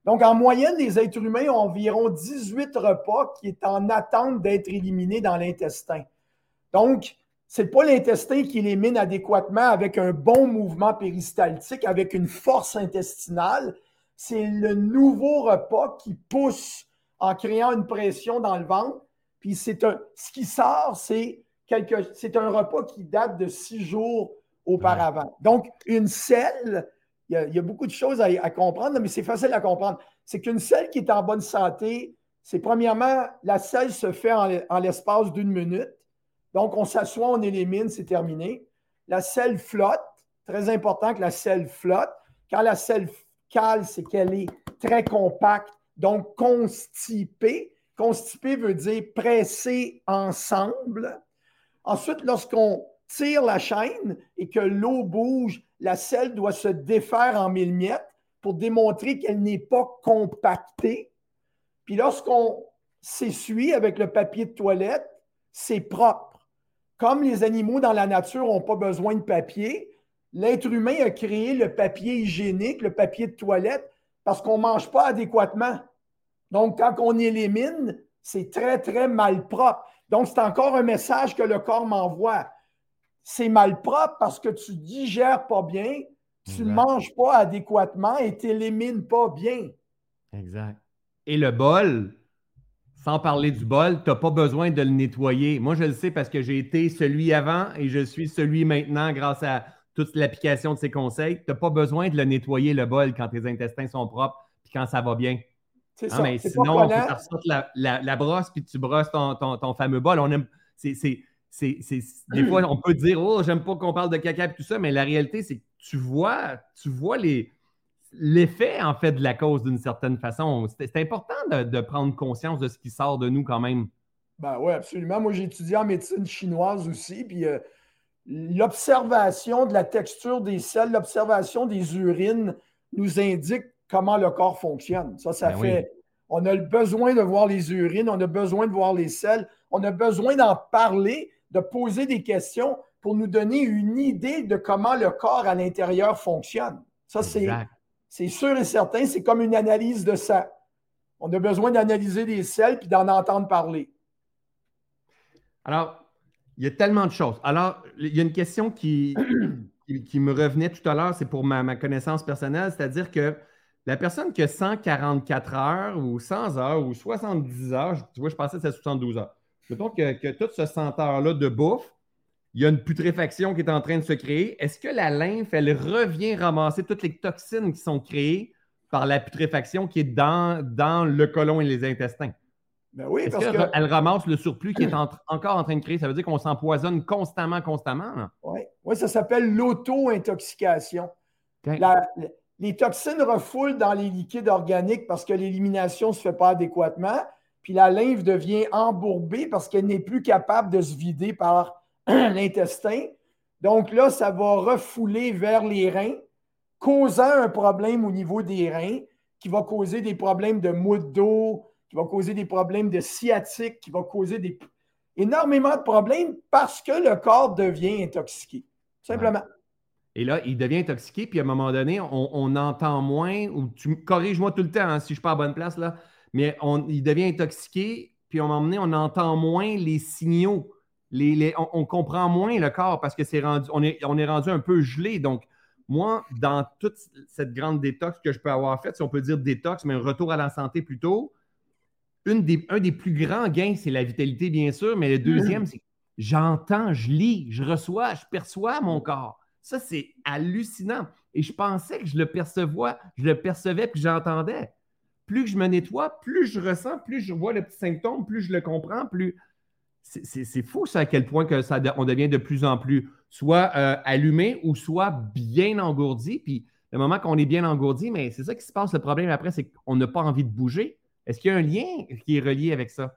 Donc, en moyenne, les êtres humains ont environ 18 repas qui est en attente d'être éliminés dans l'intestin. Donc, ce n'est pas l'intestin qui élimine adéquatement avec un bon mouvement péristaltique, avec une force intestinale. C'est le nouveau repas qui pousse en créant une pression dans le ventre. Puis c'est un, ce qui sort, c'est, quelque, c'est un repas qui date de six jours auparavant. Donc, une selle, il y, a, beaucoup de choses à, comprendre, mais c'est facile à comprendre. C'est qu'une selle qui est en bonne santé, c'est premièrement, la selle se fait en l'espace d'une minute. Donc, on s'assoit, on élimine, c'est terminé. La selle flotte. Très important que la selle flotte. Quand la selle cale, c'est qu'elle est très compacte, donc constipée. constipé veut dire presser ensemble. Ensuite, lorsqu'on tire la chaîne et que l'eau bouge, la selle doit se défaire en mille miettes pour démontrer qu'elle n'est pas compactée. Puis lorsqu'on s'essuie avec le papier de toilette, c'est propre. Comme les animaux dans la nature n'ont pas besoin de papier, l'être humain a créé le papier hygiénique, le papier de toilette, parce qu'on ne mange pas adéquatement. Donc, quand on élimine, c'est très, très mal propre. Donc, c'est encore un message que le corps m'envoie. C'est mal propre parce que tu digères pas bien, tu ne manges pas adéquatement et tu n'élimines pas bien. Exact. Et le bol, sans parler du bol, tu n'as pas besoin de le nettoyer. Moi, je le sais parce que j'ai été celui avant et je suis celui maintenant grâce à toute l'application de ces conseils. Tu n'as pas besoin de le nettoyer, le bol, quand tes intestins sont propres et quand ça va bien. C'est ça. Mais sinon, tu ressortes la, la, brosse puis tu brosses ton, ton, fameux bol. On aime. C'est, des fois, on peut dire Oh, j'aime pas qu'on parle de caca et tout ça, mais la réalité, c'est que tu vois, tu vois les, l'effet, en fait, de la cause d'une certaine façon. C'est, important de, prendre conscience de ce qui sort de nous quand même. Ben oui, absolument. Moi, j'ai étudié en médecine chinoise aussi, puis euh, l'observation de la texture des selles, l'observation des urines nous indique comment le corps fonctionne. Ça, ça ben fait. On a besoin de voir les urines, on a besoin de voir les selles, on a besoin d'en parler, de poser des questions pour nous donner une idée de comment le corps à l'intérieur fonctionne. Ça, c'est sûr et certain, c'est comme une analyse de ça. On a besoin d'analyser les selles puis d'en entendre parler. Alors, il y a tellement de choses. Alors, il y a une question qui, qui, me revenait tout à l'heure, c'est pour ma, ma connaissance personnelle, c'est-à-dire que la personne qui a 144 heures ou 100 heures ou 70 heures, tu vois, je pensais que c'était 72 heures. Mettons que, que tout ce 100 heures-là de bouffe, il y a une putréfaction qui est en train de se créer. Est-ce que la lymphe, elle revient ramasser toutes les toxines qui sont créées par la putréfaction qui est dans, dans le côlon et les intestins? Ben oui, parce qu'elle elle ramasse le surplus qui est encore en train de créer? Ça veut dire qu'on s'empoisonne constamment, constamment. Oui, ouais, ça s'appelle l'auto-intoxication les toxines refoulent dans les liquides organiques parce que l'élimination ne se fait pas adéquatement. Puis la lymphe devient embourbée parce qu'elle n'est plus capable de se vider par l'intestin. Donc là, ça va refouler vers les reins, causant un problème au niveau des reins qui va causer des problèmes de mou d'eau, qui va causer des problèmes de sciatique, qui va causer des... énormément de problèmes parce que le corps devient intoxiqué. Simplement. Et là, il devient intoxiqué, puis à un moment donné, on, entend moins, ou tu corriges-moi tout le temps hein, si je ne suis pas à bonne place, là, mais il devient intoxiqué, puis à un moment donné, on entend moins les signaux. Les, on, comprend moins le corps parce que c'est rendu, on est, on est rendu un peu gelé. Donc, moi, dans toute cette grande détox que je peux avoir faite, si on peut dire détox, mais un retour à la santé plutôt, une des, un des plus grands gains, c'est la vitalité, bien sûr, mais le deuxième, mmh. c'est j'entends, je lis, je reçois, je perçois mon corps. Ça, c'est hallucinant. Et je pensais que je le percevais, je le percevais puis j'entendais. Plus je me nettoie, plus je ressens, plus je vois le petit symptôme, plus je le comprends, plus. C'est fou, ça, à quel point que ça, on devient de plus en plus soit euh, allumé ou soit bien engourdi. Puis le moment qu'on est bien engourdi, mais c'est ça qui se passe. Le problème après, c'est qu'on n'a pas envie de bouger. Est-ce qu'il y a un lien qui est relié avec ça?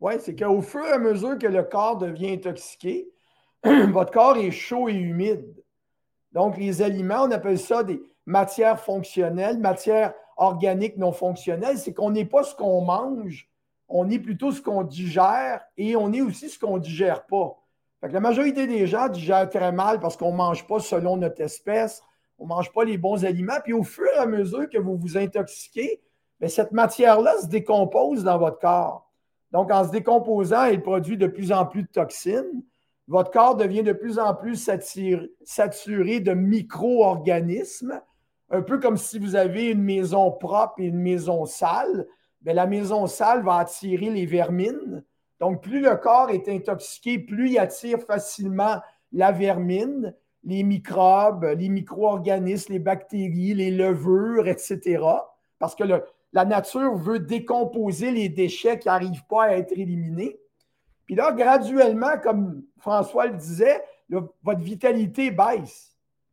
Oui, c'est qu'au fur et à mesure que le corps devient intoxiqué, votre corps est chaud et humide. Donc, les aliments, on appelle ça des matières fonctionnelles, matières organiques non fonctionnelles. C'est qu'on n'est pas ce qu'on mange, on est plutôt ce qu'on digère et on est aussi ce qu'on ne digère pas. la majorité des gens digèrent très mal parce qu'on ne mange pas selon notre espèce, on ne mange pas les bons aliments. Puis au fur et à mesure que vous vous intoxiquez, ben, cette matière-là se décompose dans votre corps. Donc, en se décomposant, elle produit de plus en plus de toxines votre corps devient de plus en plus saturé, de micro-organismes, un peu comme si vous avez une maison propre et une maison sale. La maison sale va attirer les vermines. Donc, plus le corps est intoxiqué, plus il attire facilement la vermine, les microbes, les micro-organismes, les bactéries, les levures, etc. Parce que la nature veut décomposer les déchets qui n'arrivent pas à être éliminés. Puis là, graduellement, comme François le disait, votre vitalité baisse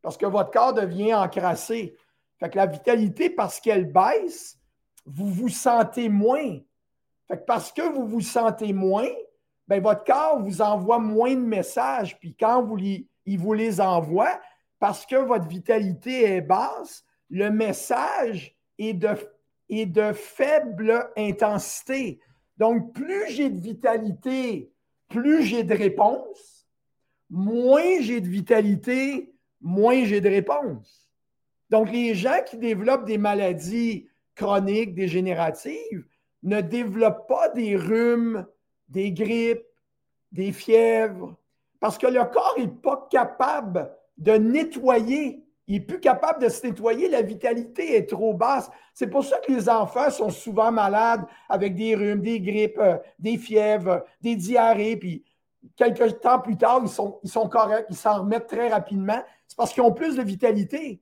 parce que votre corps devient encrassé. Fait que la vitalité, parce qu'elle baisse, vous vous sentez moins. Parce que vous vous sentez moins, ben votre corps vous envoie moins de messages. Puis quand vous il vous les envoie, parce que votre vitalité est basse, le message est de, est de faible intensité. Donc, plus j'ai de vitalité, plus j'ai de réponses. Moins j'ai de vitalité, moins j'ai de réponses. Donc, les gens qui développent des maladies chroniques, dégénératives, ne développent pas des rhumes, des grippes, des fièvres, parce que le corps n'est pas capable de nettoyer. Il n'est plus capable de se nettoyer, la vitalité est trop basse. C'est pour ça que les enfants sont souvent malades avec des rhumes, des grippes, euh, des fièvres, des diarrhées, puis quelques temps plus tard, ils sont, ils sont corrects, ils s'en remettent très rapidement. C'est parce qu'ils ont plus de vitalité.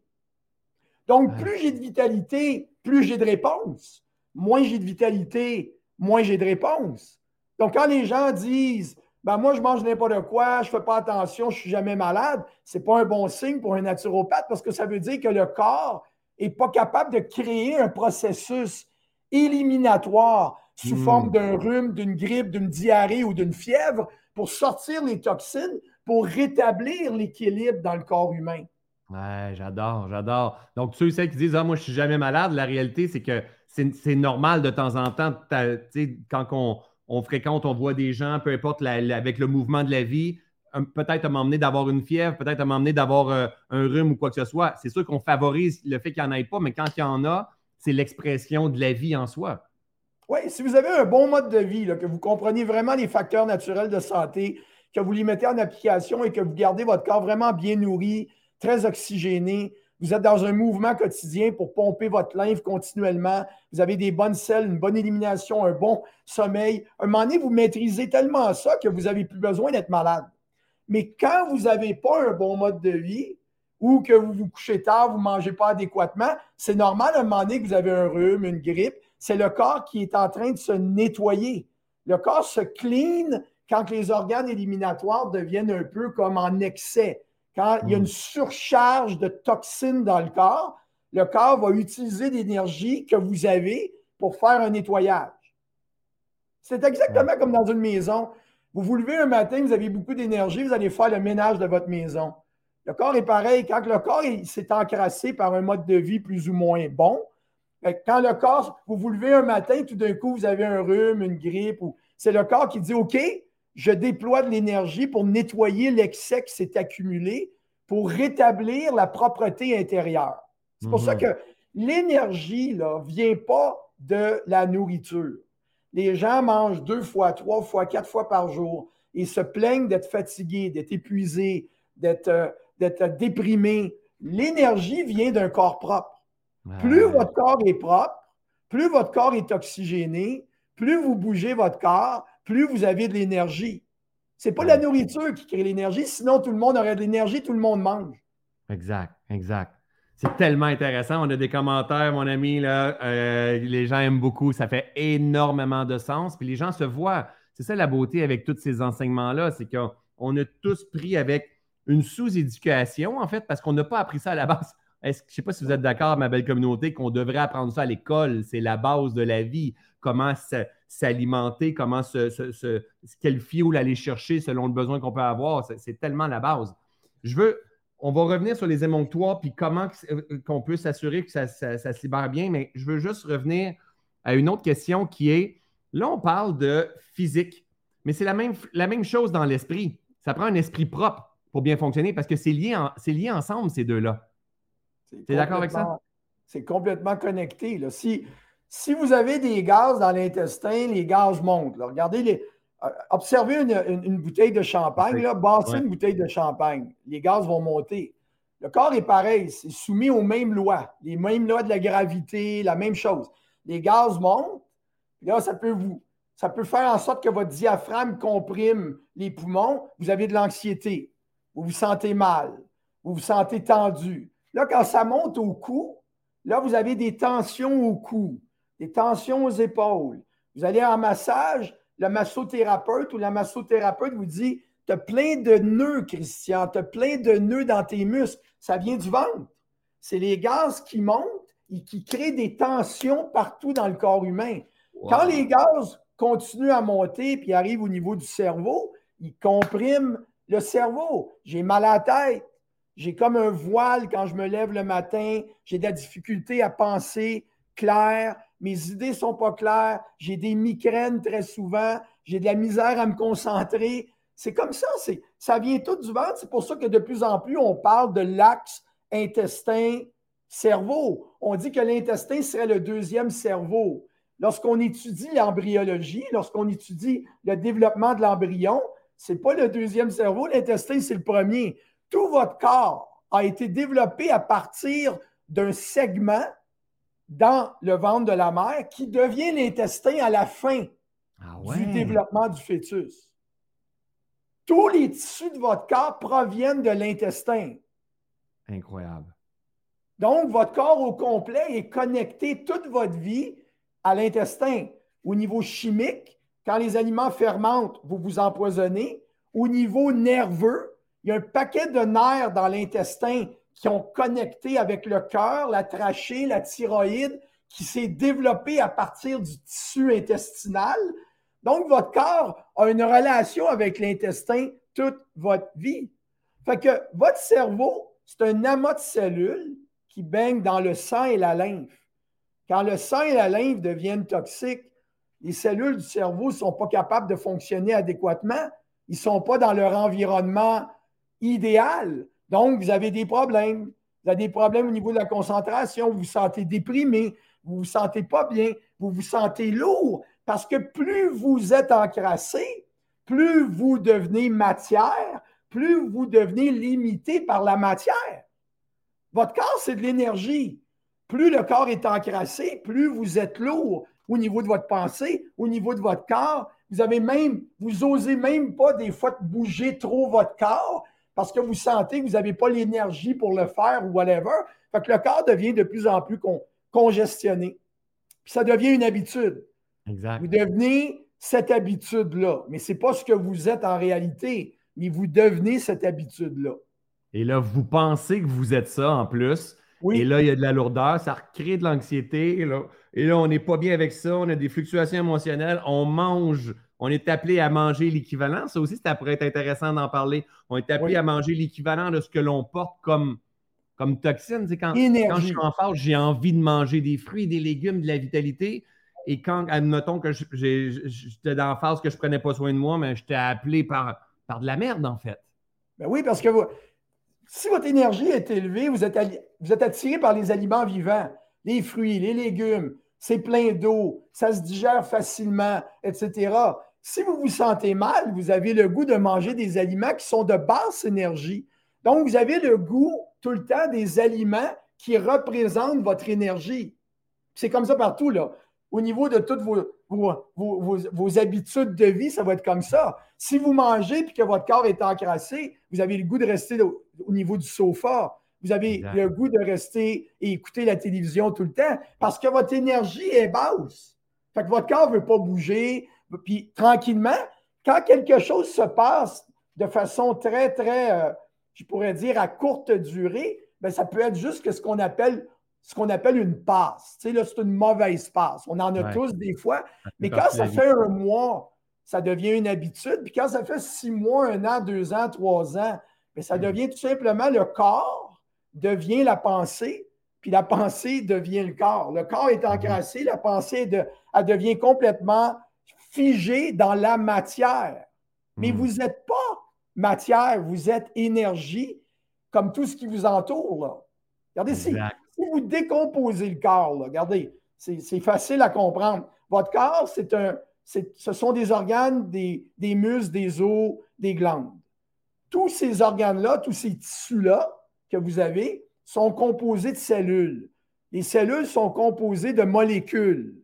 Donc, plus j'ai de vitalité, plus j'ai de réponses. Moins j'ai de vitalité, moins j'ai de réponses. Donc, quand les gens disent ben moi, je mange n'importe quoi, je ne fais pas attention, je ne suis jamais malade, ce n'est pas un bon signe pour un naturopathe parce que ça veut dire que le corps n'est pas capable de créer un processus éliminatoire sous hmm. forme d'un rhume, d'une grippe, d'une diarrhée ou d'une fièvre pour sortir les toxines, pour rétablir l'équilibre dans le corps humain. Ouais, j'adore, j'adore. Donc, ceux et celles qui disent Ah, moi, je ne suis jamais malade, la réalité, c'est que c'est normal de temps en temps, quand on fréquente, on voit des gens, peu importe, avec le mouvement de la vie, peut-être à m'emmener d'avoir une fièvre, peut-être à m'emmener d'avoir euh, un rhume ou quoi que ce soit. C'est sûr qu'on favorise le fait qu'il n'y en ait pas, mais quand il y en a, c'est l'expression de la vie en soi. Oui, si vous avez un bon mode de vie, que vous comprenez vraiment les facteurs naturels de santé, que vous les mettez en application et que vous gardez votre corps vraiment bien nourri, très oxygéné, vous êtes dans un mouvement quotidien pour pomper votre lymphe continuellement, vous avez des bonnes selles, une bonne élimination, un bon sommeil. Un moment donné, vous maîtrisez tellement ça que vous n'avez plus besoin d'être malade. Mais quand vous n'avez pas un bon mode de vie ou que vous vous couchez tard, vous ne mangez pas adéquatement, c'est normal à un moment donné que vous avez un rhume, une grippe. C'est le corps qui est en train de se nettoyer. Le corps se clean quand les organes éliminatoires deviennent un peu comme en excès. Quand il y a une hmm. surcharge de toxines dans le corps, le corps va utiliser l'énergie que vous avez pour faire un nettoyage. C'est exactement comme dans une maison. Vous vous levez un matin, vous avez beaucoup d'énergie, vous allez faire le ménage de votre maison. Le corps est pareil. Quand le corps s'est encrassé par un mode de vie plus ou moins bon, quand le corps, vous vous levez un matin, tout d'un coup, vous avez un rhume, une grippe, c'est le corps qui dit OK, je déploie de l'énergie pour nettoyer l'excès qui s'est accumulé, pour rétablir la propreté intérieure. C'est pour ça mhm. que l'énergie ne vient pas de la nourriture. Les gens mangent deux fois, trois fois, quatre fois par jour et se plaignent d'être fatigués, d'être épuisés, d'être euh, déprimés. L'énergie vient d'un corps propre. Plus votre corps est propre, plus votre corps est oxygéné, plus vous bougez votre corps, plus vous avez de l'énergie. Ce n'est pas la nourriture qui crée l'énergie, sinon tout le monde aurait de l'énergie, tout le monde mange. Exact, exact. C'est tellement intéressant. On a des commentaires, mon ami, là, euh, les gens aiment beaucoup. Ça fait énormément de sens. Puis les gens se voient. C'est ça la beauté avec tous ces enseignements-là, c'est qu'on a tous pris avec une sous-éducation, en fait, parce qu'on n'a pas appris ça à la base. je ne sais pas si vous êtes d'accord, ma belle communauté, qu'on devrait apprendre ça à l'école. C'est la base de la vie. Comment s'alimenter, comment se, se, quel fuel aller chercher selon le besoin qu'on peut avoir. C'est tellement la base. Je veux, on va revenir sur les émonctoires puis comment euh, qu'on peut s'assurer que ça, se libère bien, mais je veux juste revenir à une autre question qui est, là, on parle de physique, mais c'est la même, la même chose dans l'esprit. Ça prend un esprit propre pour bien fonctionner parce que c'est lié, lié ensemble, ces deux-là. Tu es d'accord avec ça? C'est complètement connecté. Là. Si, si vous avez des gaz dans l'intestin, les gaz montent. Regardez, les, euh, observez une, bouteille de champagne, là, une bouteille de champagne. Les gaz vont monter. Le corps est pareil, c'est soumis aux mêmes lois, les mêmes lois de la gravité, la même chose. Les gaz montent, là, ça peut vous, ça peut faire en sorte que votre diaphragme comprime les poumons, vous avez de l'anxiété, vous vous sentez mal, vous vous sentez tendu. Là, quand ça monte au cou, là, vous avez des tensions au cou des tensions aux épaules. Vous allez en massage, le massothérapeute ou la massothérapeute vous dit Tu as plein de nœuds, Christian, tu as plein de nœuds dans tes muscles. Ça vient du ventre. C'est les gaz qui montent et qui créent des tensions partout dans le corps humain. Quand les gaz continue à monter puis arrive au niveau du cerveau, il comprime le cerveau. J'ai mal à la tête. J'ai comme un voile quand je me lève le matin. J'ai de la difficulté à penser clair. Mes idées ne sont pas claires. J'ai des migraines très souvent. J'ai de la misère à me concentrer. C'est comme ça. Ça vient tout du ventre. C'est pour ça que de plus en plus, on parle de l'axe intestin-cerveau. On dit que l'intestin serait le deuxième cerveau. Lorsqu'on étudie l'embryologie, lorsqu'on étudie le développement de l'embryon, ce n'est pas le deuxième cerveau, l'intestin, c'est le premier. Tout votre corps a été développé à partir d'un segment dans le ventre de la mère qui devient l'intestin à la fin ah du développement du fœtus. Tous les tissus de votre corps proviennent de l'intestin. Incroyable. Donc, votre corps au complet est connecté toute votre vie à l'intestin. Au niveau chimique, quand les aliments fermentent, vous vous empoisonnez. Au niveau nerveux, il y a un paquet de nerfs dans l'intestin qui ont connecté avec le cœur, la trachée, la thyroïde, qui s'est développé à partir du tissu intestinal. Donc, votre corps a une relation avec l'intestin toute votre vie. Fait que votre cerveau, c'est un amas de cellules qui baignent dans le sang et la lymphe. Quand le sang et la lymphe deviennent toxiques, les cellules du cerveau ne sont pas capables de fonctionner adéquatement. Ils ne sont pas dans leur environnement idéal. Donc, vous avez des problèmes. Vous avez des problèmes au niveau de la concentration. Vous vous sentez déprimé. Vous vous sentez pas bien. Vous vous sentez lourd. Parce que plus vous êtes encrassé, plus vous devenez matière, plus vous devenez limité par la matière. Votre corps, c'est de l'énergie. Plus le corps est encrassé, plus vous êtes lourd au niveau de votre pensée, au niveau de votre corps. Vous avez même, vous osez même pas des fois bouger trop votre corps parce que vous sentez que vous n'avez pas l'énergie pour le faire ou whatever. Fait que le corps devient de plus en plus congestionné. Puis ça devient une habitude. Exact. Vous devenez cette habitude-là. Mais ce n'est pas ce que vous êtes en réalité, mais vous devenez cette habitude-là. Et là, vous pensez que vous êtes ça en plus. Et là, il y a de la lourdeur, ça crée de l'anxiété. Et là, et là on n'est pas bien avec ça, on a des fluctuations émotionnelles, on mange, on est appelé à manger l'équivalent. Ça aussi, ça pourrait être intéressant d'en parler. On est appelé à manger l'équivalent de ce que l'on porte comme, comme toxine. quand, quand je suis en phase, j'ai envie de manger des fruits, des légumes, de la vitalité. Et quand, admettons que j'étais dans la phase que je ne prenais pas soin de moi, mais j'étais appelé par, par de la merde, en fait. Ben oui, parce que vous, si votre énergie est élevée, vous êtes, vous êtes attiré par les aliments vivants, les fruits, les légumes, c'est plein d'eau, ça se digère facilement, etc. Si vous vous sentez mal, vous avez le goût de manger des aliments qui sont de basse énergie. Donc, vous avez le goût tout le temps des aliments qui représentent votre énergie. C'est comme ça partout, là. Au niveau de toutes vos, vos, habitudes de vie, ça va être comme ça. Si vous mangez et que votre corps est encrassé, vous avez le goût de rester au, niveau du sofa. Vous avez le goût de rester et écouter la télévision tout le temps parce que votre énergie est basse. Fait que votre corps ne veut pas bouger. Puis tranquillement, quand quelque chose se passe de façon très, très, euh, je pourrais dire, à courte durée, bien, ça peut être juste que ce qu'on appelle ce qu'on appelle une passe. Tu sais, là, c'est une mauvaise passe. On en a tous des fois. Mais quand ça fait un mois, ça devient une habitude. Puis quand ça fait six mois, un an, deux ans, trois ans, mais ça mm. devient tout simplement le corps devient la pensée, puis la pensée devient le corps. Le corps est encrassé, la pensée de, elle devient complètement figée dans la matière. Mais mm. vous n'êtes pas matière, vous êtes énergie, comme tout ce qui vous entoure. Regardez, si, si vous décomposez le corps, regardez, c'est facile à comprendre. Votre corps, c'est un, ce sont des organes, des, des muscles, des os, des glandes. Tous ces organes-là, tous ces tissus-là que vous avez sont composés de cellules. Les cellules sont composées de molécules.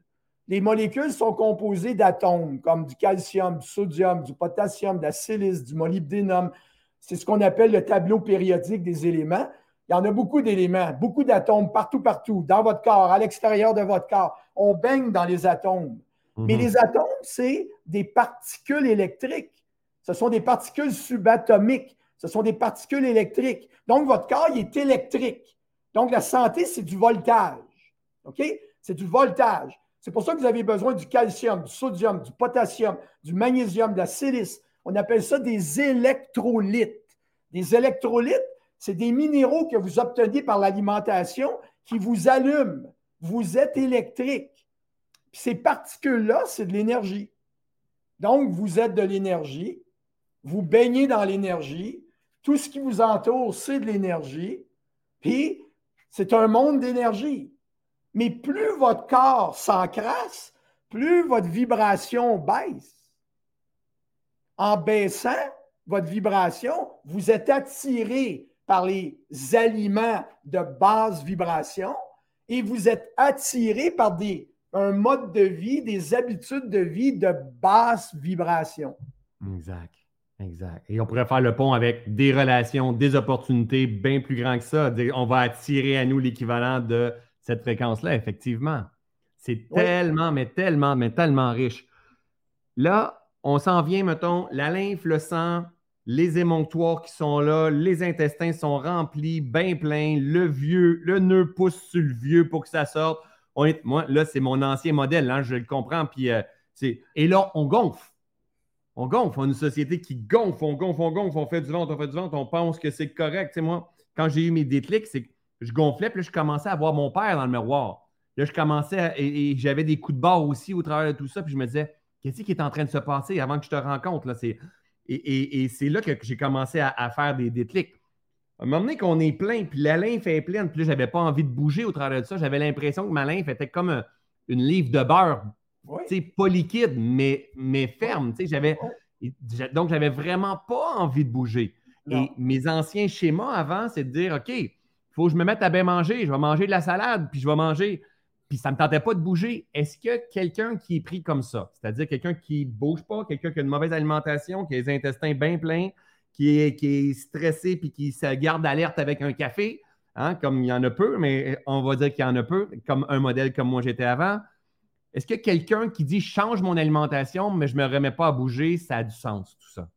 Les molécules sont composées d'atomes, comme du calcium, du sodium, du potassium, de la silice, du molybdénum. C'est ce qu'on appelle le tableau périodique des éléments. Il y en a beaucoup d'éléments, beaucoup d'atomes partout, partout, dans votre corps, à l'extérieur de votre corps. On baigne dans les atomes. Mais mhm. les atomes, c'est des particules électriques. Ce sont des particules subatomiques. Ce sont des particules électriques. Donc, votre corps, il est électrique. Donc, la santé, c'est du voltage. OK? C'est du voltage. C'est pour ça que vous avez besoin du calcium, du sodium, du potassium, du magnésium, de la silice. On appelle ça des électrolytes. Des électrolytes, c'est des minéraux que vous obtenez par l'alimentation qui vous allument. Vous êtes électrique. ces particules-là, c'est de l'énergie. Donc, vous êtes de l'énergie, vous baignez dans l'énergie, tout ce qui vous entoure, c'est de l'énergie, puis c'est un monde d'énergie. Mais plus votre corps s'encrasse, plus votre vibration baisse. En baissant votre vibration, vous êtes attiré par les aliments de basse vibration et vous êtes attiré par un mode de vie, des habitudes de vie de basse vibration. Exact. Exact. Et on pourrait faire le pont avec des relations, des opportunités bien plus grands que ça. On va attirer à nous l'équivalent de cette fréquence-là, effectivement. C'est tellement, mais tellement, mais tellement riche. Là, on s'en vient, mettons, la lymphe, le sang, les émonctoires qui sont là, les intestins sont remplis, bien pleins, le vieux, le nœud pousse sur le vieux pour que ça sorte. moi, là, c'est mon ancien modèle, hein, je le comprends. Puis, euh, et là, on gonfle. On gonfle. On a une société qui gonfle, on gonfle, on gonfle, on fait du ventre, on fait du ventre, on pense que c'est correct. moi, quand j'ai eu mes déclics, c'est que je gonflais, puis je commençais à voir mon père dans le miroir. Là, je commençais et, j'avais des coups de barre aussi au travers de tout ça, puis je me disais, qu'est-ce qui est en train de se passer avant que je te rencontre? Là? Et, c'est là que j'ai commencé à, faire des déclics. À un moment donné qu'on est plein, puis la lymphe est pleine, puis là, j'avais pas envie de bouger au travers de ça. J'avais l'impression que ma lymphe était comme une livre de beurre. Sais, Pas liquide, mais, mais ferme. J'avais, donc, j'avais vraiment pas envie de bouger. Et mes anciens schémas avant, c'est de dire OK, faut que je me mette à bien manger. Je vais manger de la salade, puis je vais manger. Puis ça ne me tentait pas de bouger. Est-ce que quelqu'un qui est pris comme ça, c'est-à-dire quelqu'un qui ne bouge pas, quelqu'un qui a une mauvaise alimentation, qui a les intestins bien pleins, qui est, qui est stressé puis qui se garde alerte avec un café, hein, comme il y en a peu, mais on va dire qu'il y en a peu, comme un modèle comme moi j'étais avant. Est-ce que quelqu'un qui dit change mon alimentation, mais je ne me remets pas à bouger, ça a du sens, tout ça?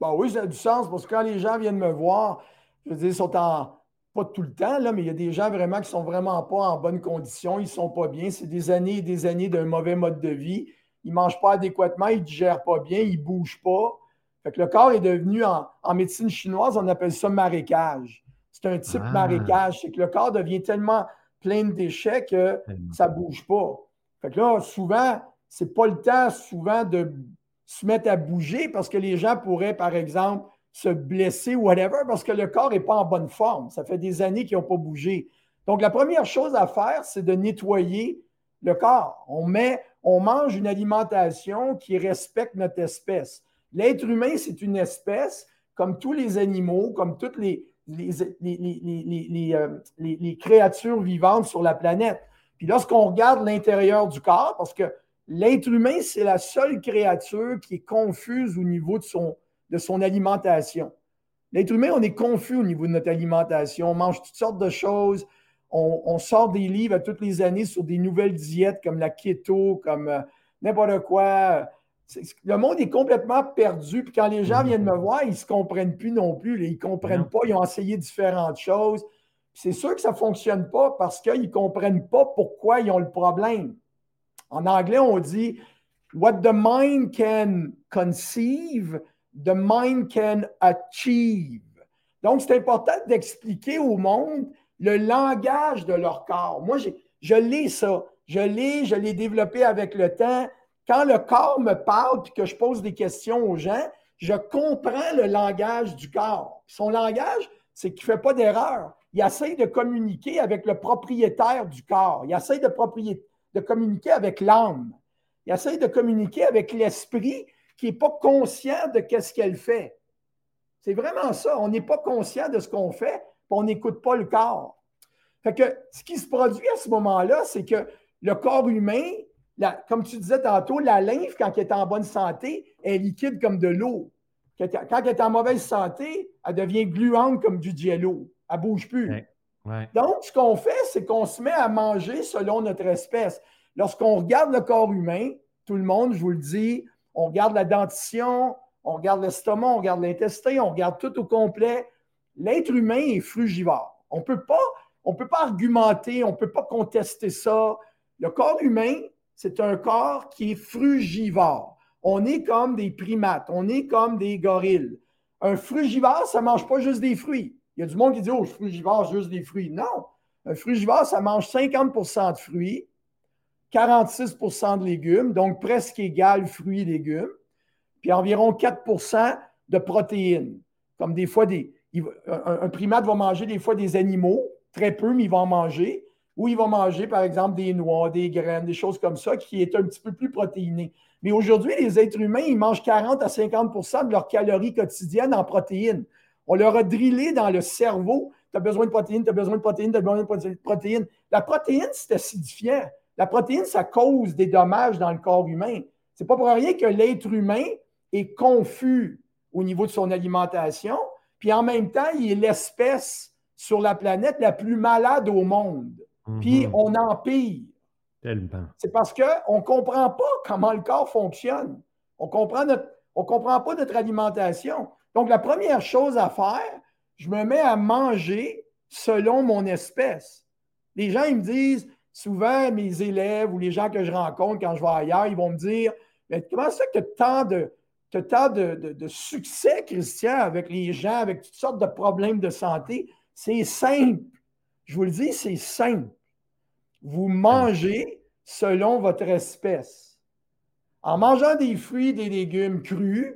Bon, oui, ça a du sens parce que quand les gens viennent me voir, je veux dire, ils sont en, pas tout le temps, là, mais il y a des gens vraiment qui ne sont vraiment pas en bonne condition, ils ne sont pas bien. C'est des années et des années d'un mauvais mode de vie. Ils ne mangent pas adéquatement, ils ne digèrent pas bien, ils ne bougent pas. Fait que le corps est devenu, en, médecine chinoise, on appelle ça marécage. C'est un type ah. marécage. C'est que le corps devient tellement plein de déchets que ça ne bouge pas. Fait que là, souvent, ce n'est pas le temps souvent de se mettre à bouger parce que les gens pourraient, par exemple, se blesser ou whatever parce que le corps n'est pas en bonne forme. Ça fait des années qu'ils n'ont pas bougé. Donc, la première chose à faire, c'est de nettoyer le corps. On met, on mange une alimentation qui respecte notre espèce. L'être humain, c'est une espèce comme tous les animaux, comme toutes les, euh, les créatures vivantes sur la planète. Puis lorsqu'on regarde l'intérieur du corps, parce que l'être humain, c'est la seule créature qui est confuse au niveau de son, de son alimentation. L'être humain, on est confus au niveau de notre alimentation. On mange toutes sortes de choses. On, sort des livres à toutes les années sur des nouvelles diètes comme la keto, comme euh, n'importe quoi. Le monde est complètement perdu. Puis quand les gens viennent me voir, ils ne se comprennent plus non plus. Ils ne comprennent pas. Ils ont essayé différentes choses. C'est sûr que ça ne fonctionne pas parce qu'ils ne comprennent pas pourquoi ils ont le problème. En anglais, on dit What the mind can conceive, the mind can achieve. Donc, c'est important d'expliquer au monde le langage de leur corps. Moi, je l'ai ça. Je l'ai, je l'ai développé avec le temps. Quand le corps me parle et que je pose des questions aux gens, je comprends le langage du corps. Son langage, c'est qu'il ne fait pas d'erreur. Il essaie de communiquer avec le propriétaire du corps. Il essaie de, communiquer avec l'âme. Il essaie de communiquer avec l'esprit qui n'est pas conscient de ce qu'elle fait. C'est vraiment ça. On n'est pas conscient de ce qu'on fait, puis on n'écoute pas le corps. Ce qui se produit à ce moment-là, c'est que le corps humain, comme tu disais tantôt, la lymphe, quand elle est en bonne santé, est liquide comme de l'eau. Quand elle est en mauvaise santé, elle devient gluante comme du jello. Elle ne bouge plus. Donc, ce qu'on fait, c'est qu'on se met à manger selon notre espèce. Lorsqu'on regarde le corps humain, tout le monde, je vous le dis, on regarde la dentition, on regarde l'estomac, on regarde l'intestin, on regarde tout au complet. L'être humain est frugivore. On ne peut pas argumenter, on ne peut pas contester ça. Le corps humain, c'est un corps qui est frugivore. On est comme des primates, on est comme des gorilles. Un frugivore, ça ne mange pas juste des fruits. Il y a du monde qui dit Oh, frugivore, juste des fruits. Non. Un frugivore, ça mange 50% de fruits, 46% de légumes, donc presque égal fruits et légumes, puis environ 4% de protéines. Comme des fois, des, un, primate va manger des fois des animaux, très peu, mais il va en manger. Ou il va manger, par exemple, des noix, des graines, des choses comme ça, qui est un petit peu plus protéiné. Mais aujourd'hui, les êtres humains, ils mangent 40 à 50% de leurs calories quotidiennes en protéines. On leur a drillé dans le cerveau tu as besoin de protéines, tu as besoin de protéines, tu as besoin de protéines. La protéine, c'est acidifiant. La protéine, ça cause des dommages dans le corps humain. C'est pas pour rien que l'être humain est confus au niveau de son alimentation, puis en même temps, il est l'espèce sur la planète la plus malade au monde. Puis mhm. on empire. Tellement. C'est parce qu'on ne comprend pas comment le corps fonctionne. On comprend ne comprend pas notre alimentation. Donc, la première chose à faire, je me mets à manger selon mon espèce. Les gens, ils me disent, souvent, mes élèves ou les gens que je rencontre quand je vais ailleurs, ils vont me dire Mais comment ça que tu as tant, de, de, succès, Christian, avec les gens, avec toutes sortes de problèmes de santé? C'est simple. Je vous le dis, c'est simple. Vous mangez selon votre espèce. En mangeant des fruits, des légumes crus,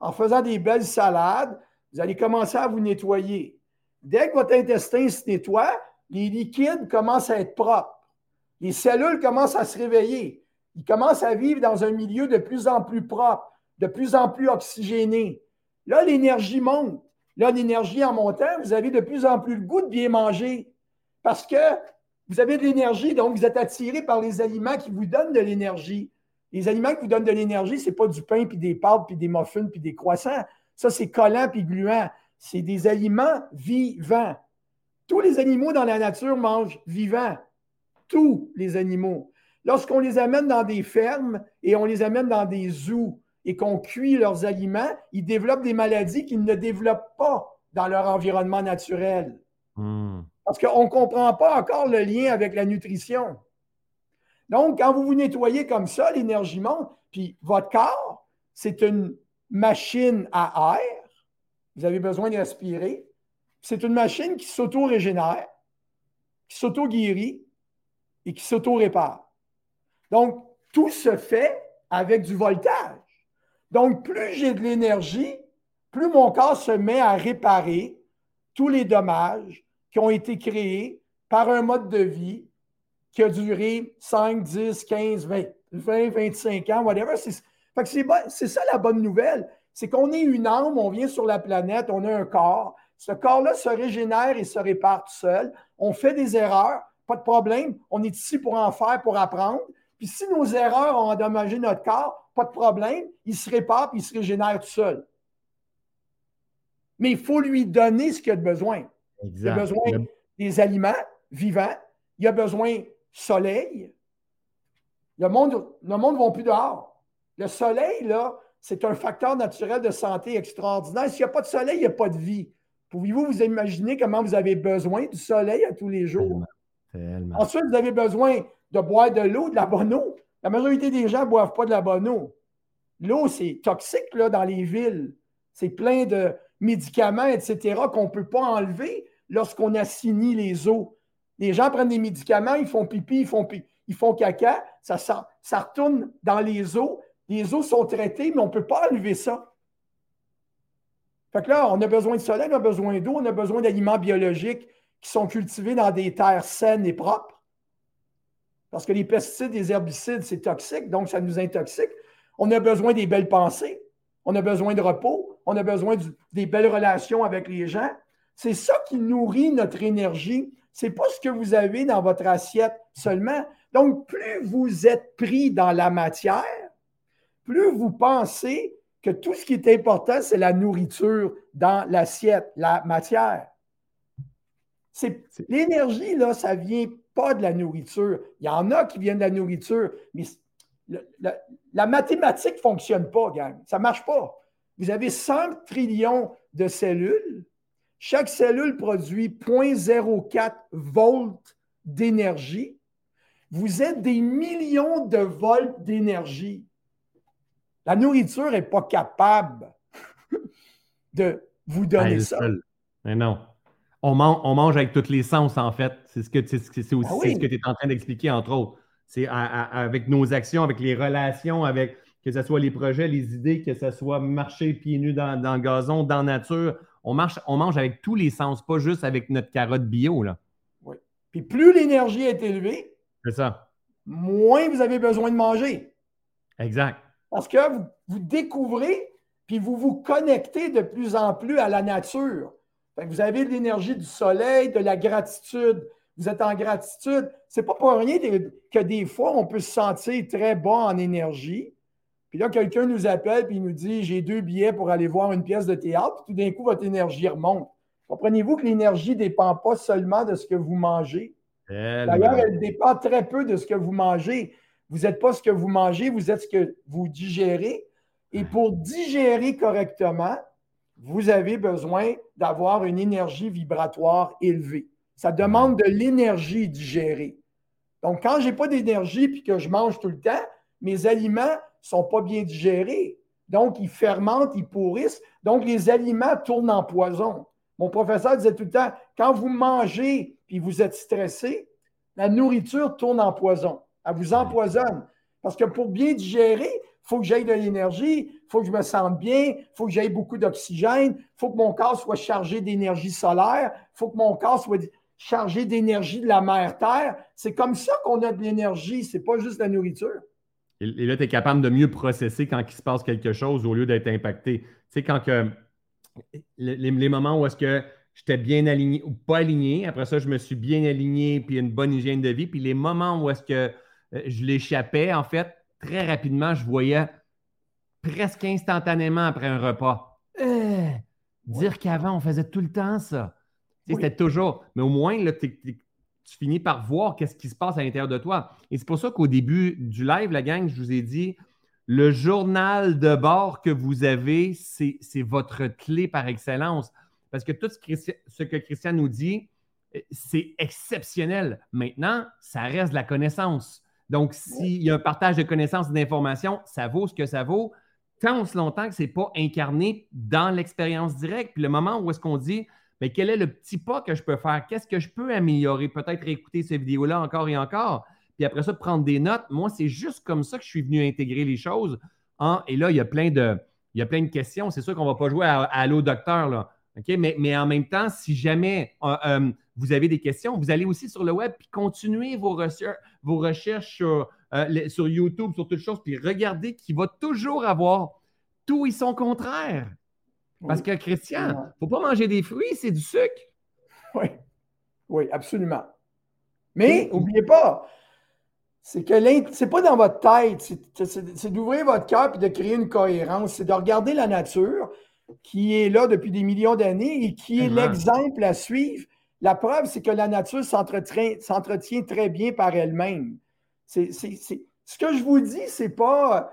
en faisant des belles salades, vous allez commencer à vous nettoyer. Dès que votre intestin se nettoie, les liquides commencent à être propres. Les cellules commencent à se réveiller. Ils commencent à vivre dans un milieu de plus en plus propre, de plus en plus oxygéné. Là, l'énergie monte. Là, l'énergie en montant, vous avez de plus en plus le goût de bien manger parce que vous avez de l'énergie, donc vous êtes attiré par les aliments qui vous donnent de l'énergie. Les aliments qui vous donnent de l'énergie, ce n'est pas du pain, puis des pâtes, puis des muffins, puis des croissants. Ça, c'est collant puis gluant. C'est des aliments vivants. Tous les animaux dans la nature mangent vivants. Tous les animaux. Lorsqu'on les amène dans des fermes et on les amène dans des zoos et qu'on cuit leurs aliments, ils développent des maladies qu'ils ne développent pas dans leur environnement naturel. Hmm. Parce qu'on ne comprend pas encore le lien avec la nutrition. Donc, quand vous vous nettoyez comme ça, l'énergie monte, puis votre corps, c'est une machine à air. Vous avez besoin de respirer. C'est une machine qui s'auto-régénère, qui s'auto-guérit et qui s'auto-répare. Donc, tout se fait avec du voltage. Donc, plus j'ai de l'énergie, plus mon corps se met à réparer tous les dommages qui ont été créés par un mode de vie qui a duré 5, 10, 15, 20, 20 25 ans, whatever. C'est ça la bonne nouvelle. C'est qu'on est une âme, on vient sur la planète, on a un corps. Ce corps-là se régénère et se répare tout seul. On fait des erreurs, pas de problème. On est ici pour en faire, pour apprendre. Puis si nos erreurs ont endommagé notre corps, pas de problème. Il se répare et il se régénère tout seul. Mais il faut lui donner ce qu'il a besoin. Il a besoin des aliments vivants. Il a besoin de soleil. Le monde ne monde va plus dehors. Le soleil, là, c'est un facteur naturel de santé extraordinaire. S'il n'y a pas de soleil, il n'y a pas de vie. Pouvez-vous vous imaginer comment vous avez besoin du soleil à tous les jours? Ensuite, vous avez besoin de boire de l'eau, de la bonne eau. La majorité des gens ne boivent pas de la bonne eau. L'eau, c'est toxique là, dans les villes. C'est plein de médicaments, etc., qu'on ne peut pas enlever lorsqu'on assigne les eaux. Les gens prennent des médicaments, ils font pipi, ils font, ils font caca, ça, ça retourne dans les eaux les eaux sont traitées, mais on ne peut pas enlever ça. Fait que là, on a besoin de soleil, on a besoin d'eau, on a besoin d'aliments biologiques qui sont cultivés dans des terres saines et propres. Parce que les pesticides, les herbicides, c'est toxique, donc ça nous intoxique. On a besoin des belles pensées, on a besoin de repos, on a besoin des belles relations avec les gens. C'est ça qui nourrit notre énergie. Ce n'est pas ce que vous avez dans votre assiette seulement. Donc, plus vous êtes pris dans la matière, plus vous pensez que tout ce qui est important, c'est la nourriture dans l'assiette, la matière. L'énergie, là, ça ne vient pas de la nourriture. Il y en a qui viennent de la nourriture, mais la mathématique ne fonctionne pas, gang. Ça ne marche pas. Vous avez 5 trillions de cellules. Chaque cellule produit 0.04 volts d'énergie. Vous êtes des millions de volts d'énergie. La nourriture n'est pas capable de vous donner ça. Mais non. On, mange avec tous les sens, en fait. C'est ce que, aussi ah ce que tu es en train d'expliquer, entre autres. C'est avec nos actions, avec les relations, avec que ce soit les projets, les idées, que ce soit marcher pieds nus dans, le gazon, dans la nature. On, marche, on mange avec tous les sens, pas juste avec notre carotte bio. Là. Oui. Puis plus l'énergie est élevée, c'est ça. moins vous avez besoin de manger. Exact. Parce que vous, découvrez, puis vous vous connectez de plus en plus à la nature. vous avez de l'énergie du soleil, de la gratitude. Vous êtes en gratitude. C'est pas pour rien que des fois, on peut se sentir très bas en énergie puis là, quelqu'un nous appelle et nous dit J'ai deux billets pour aller voir une pièce de théâtre. Puis tout d'un coup, votre énergie remonte. Comprenez-vous que l'énergie ne dépend pas seulement de ce que vous mangez? D'ailleurs, elle dépend très peu de ce que vous mangez. Vous n'êtes pas ce que vous mangez, vous êtes ce que vous digérez. Et pour digérer correctement, vous avez besoin d'avoir une énergie vibratoire élevée. Ça demande de l'énergie digérée. Donc, quand je n'ai pas d'énergie et que je mange tout le temps, mes aliments sont pas bien digérés. Donc, ils fermentent, ils pourrissent. Donc, les aliments tournent en poison. Mon professeur disait tout le temps, quand vous mangez et vous êtes stressé, la nourriture tourne en poison. Elle vous empoisonne. Parce que pour bien digérer, il faut que j'aille de l'énergie, il faut que je me sente bien, il faut que j'aille beaucoup d'oxygène, il faut que mon corps soit chargé d'énergie solaire, il faut que mon corps soit chargé d'énergie de la mer Terre. C'est comme ça qu'on a de l'énergie, ce n'est pas juste la nourriture. Et, là, tu es capable de mieux processer quand il se passe quelque chose au lieu d'être impacté. Tu sais, quand que les, moments où est-ce que j'étais bien aligné ou pas aligné, après ça, je me suis bien aligné, puis une bonne hygiène de vie, puis les moments où est-ce que euh, je l'échappais, en fait, très rapidement, je voyais presque instantanément après un repas. Euh, dire qu'avant, on faisait tout le temps ça. C'était toujours. Mais au moins, là, tu tu finis par voir qu'est-ce qui se passe à l'intérieur de toi. Et c'est pour ça qu'au début du live, la gang, je vous ai dit, le journal de bord que vous avez, c'est votre clé par excellence. Parce que tout ce que Christian nous dit, c'est exceptionnel. Maintenant, ça reste la connaissance. Donc, s'il y a un partage de connaissances et d'informations, ça vaut ce que ça vaut, tant longtemps que ce n'est pas incarné dans l'expérience directe. Puis le moment où est-ce qu'on dit, mais quel est le petit pas que je peux faire? Qu'est-ce que je peux améliorer? Peut-être écouter ces vidéos-là encore et encore. Puis après ça, prendre des notes. Moi, c'est juste comme ça que je suis venu intégrer les choses. Hein? Et là, il y a plein de, il y a plein de questions. C'est sûr qu'on ne va pas jouer à, à Docteur, là. Mais, mais, en même temps, si jamais euh, euh, vous avez des questions, vous allez aussi sur le web puis continuez vos, recherches, euh, sur YouTube, sur toutes choses, puis regardez qu'il va toujours avoir tout et son contraire. Parce que, Christian, il ne faut pas manger des fruits, c'est du sucre. Oui, oui, absolument. Mais n'oubliez pas, c'est que c'est pas dans votre tête, c'est d'ouvrir votre cœur et de créer une cohérence, c'est de regarder la nature qui est là depuis des millions d'années et qui est l'exemple à suivre. La preuve, c'est que la nature s'entretient très bien par elle-même. Ce que je vous dis, c'est pas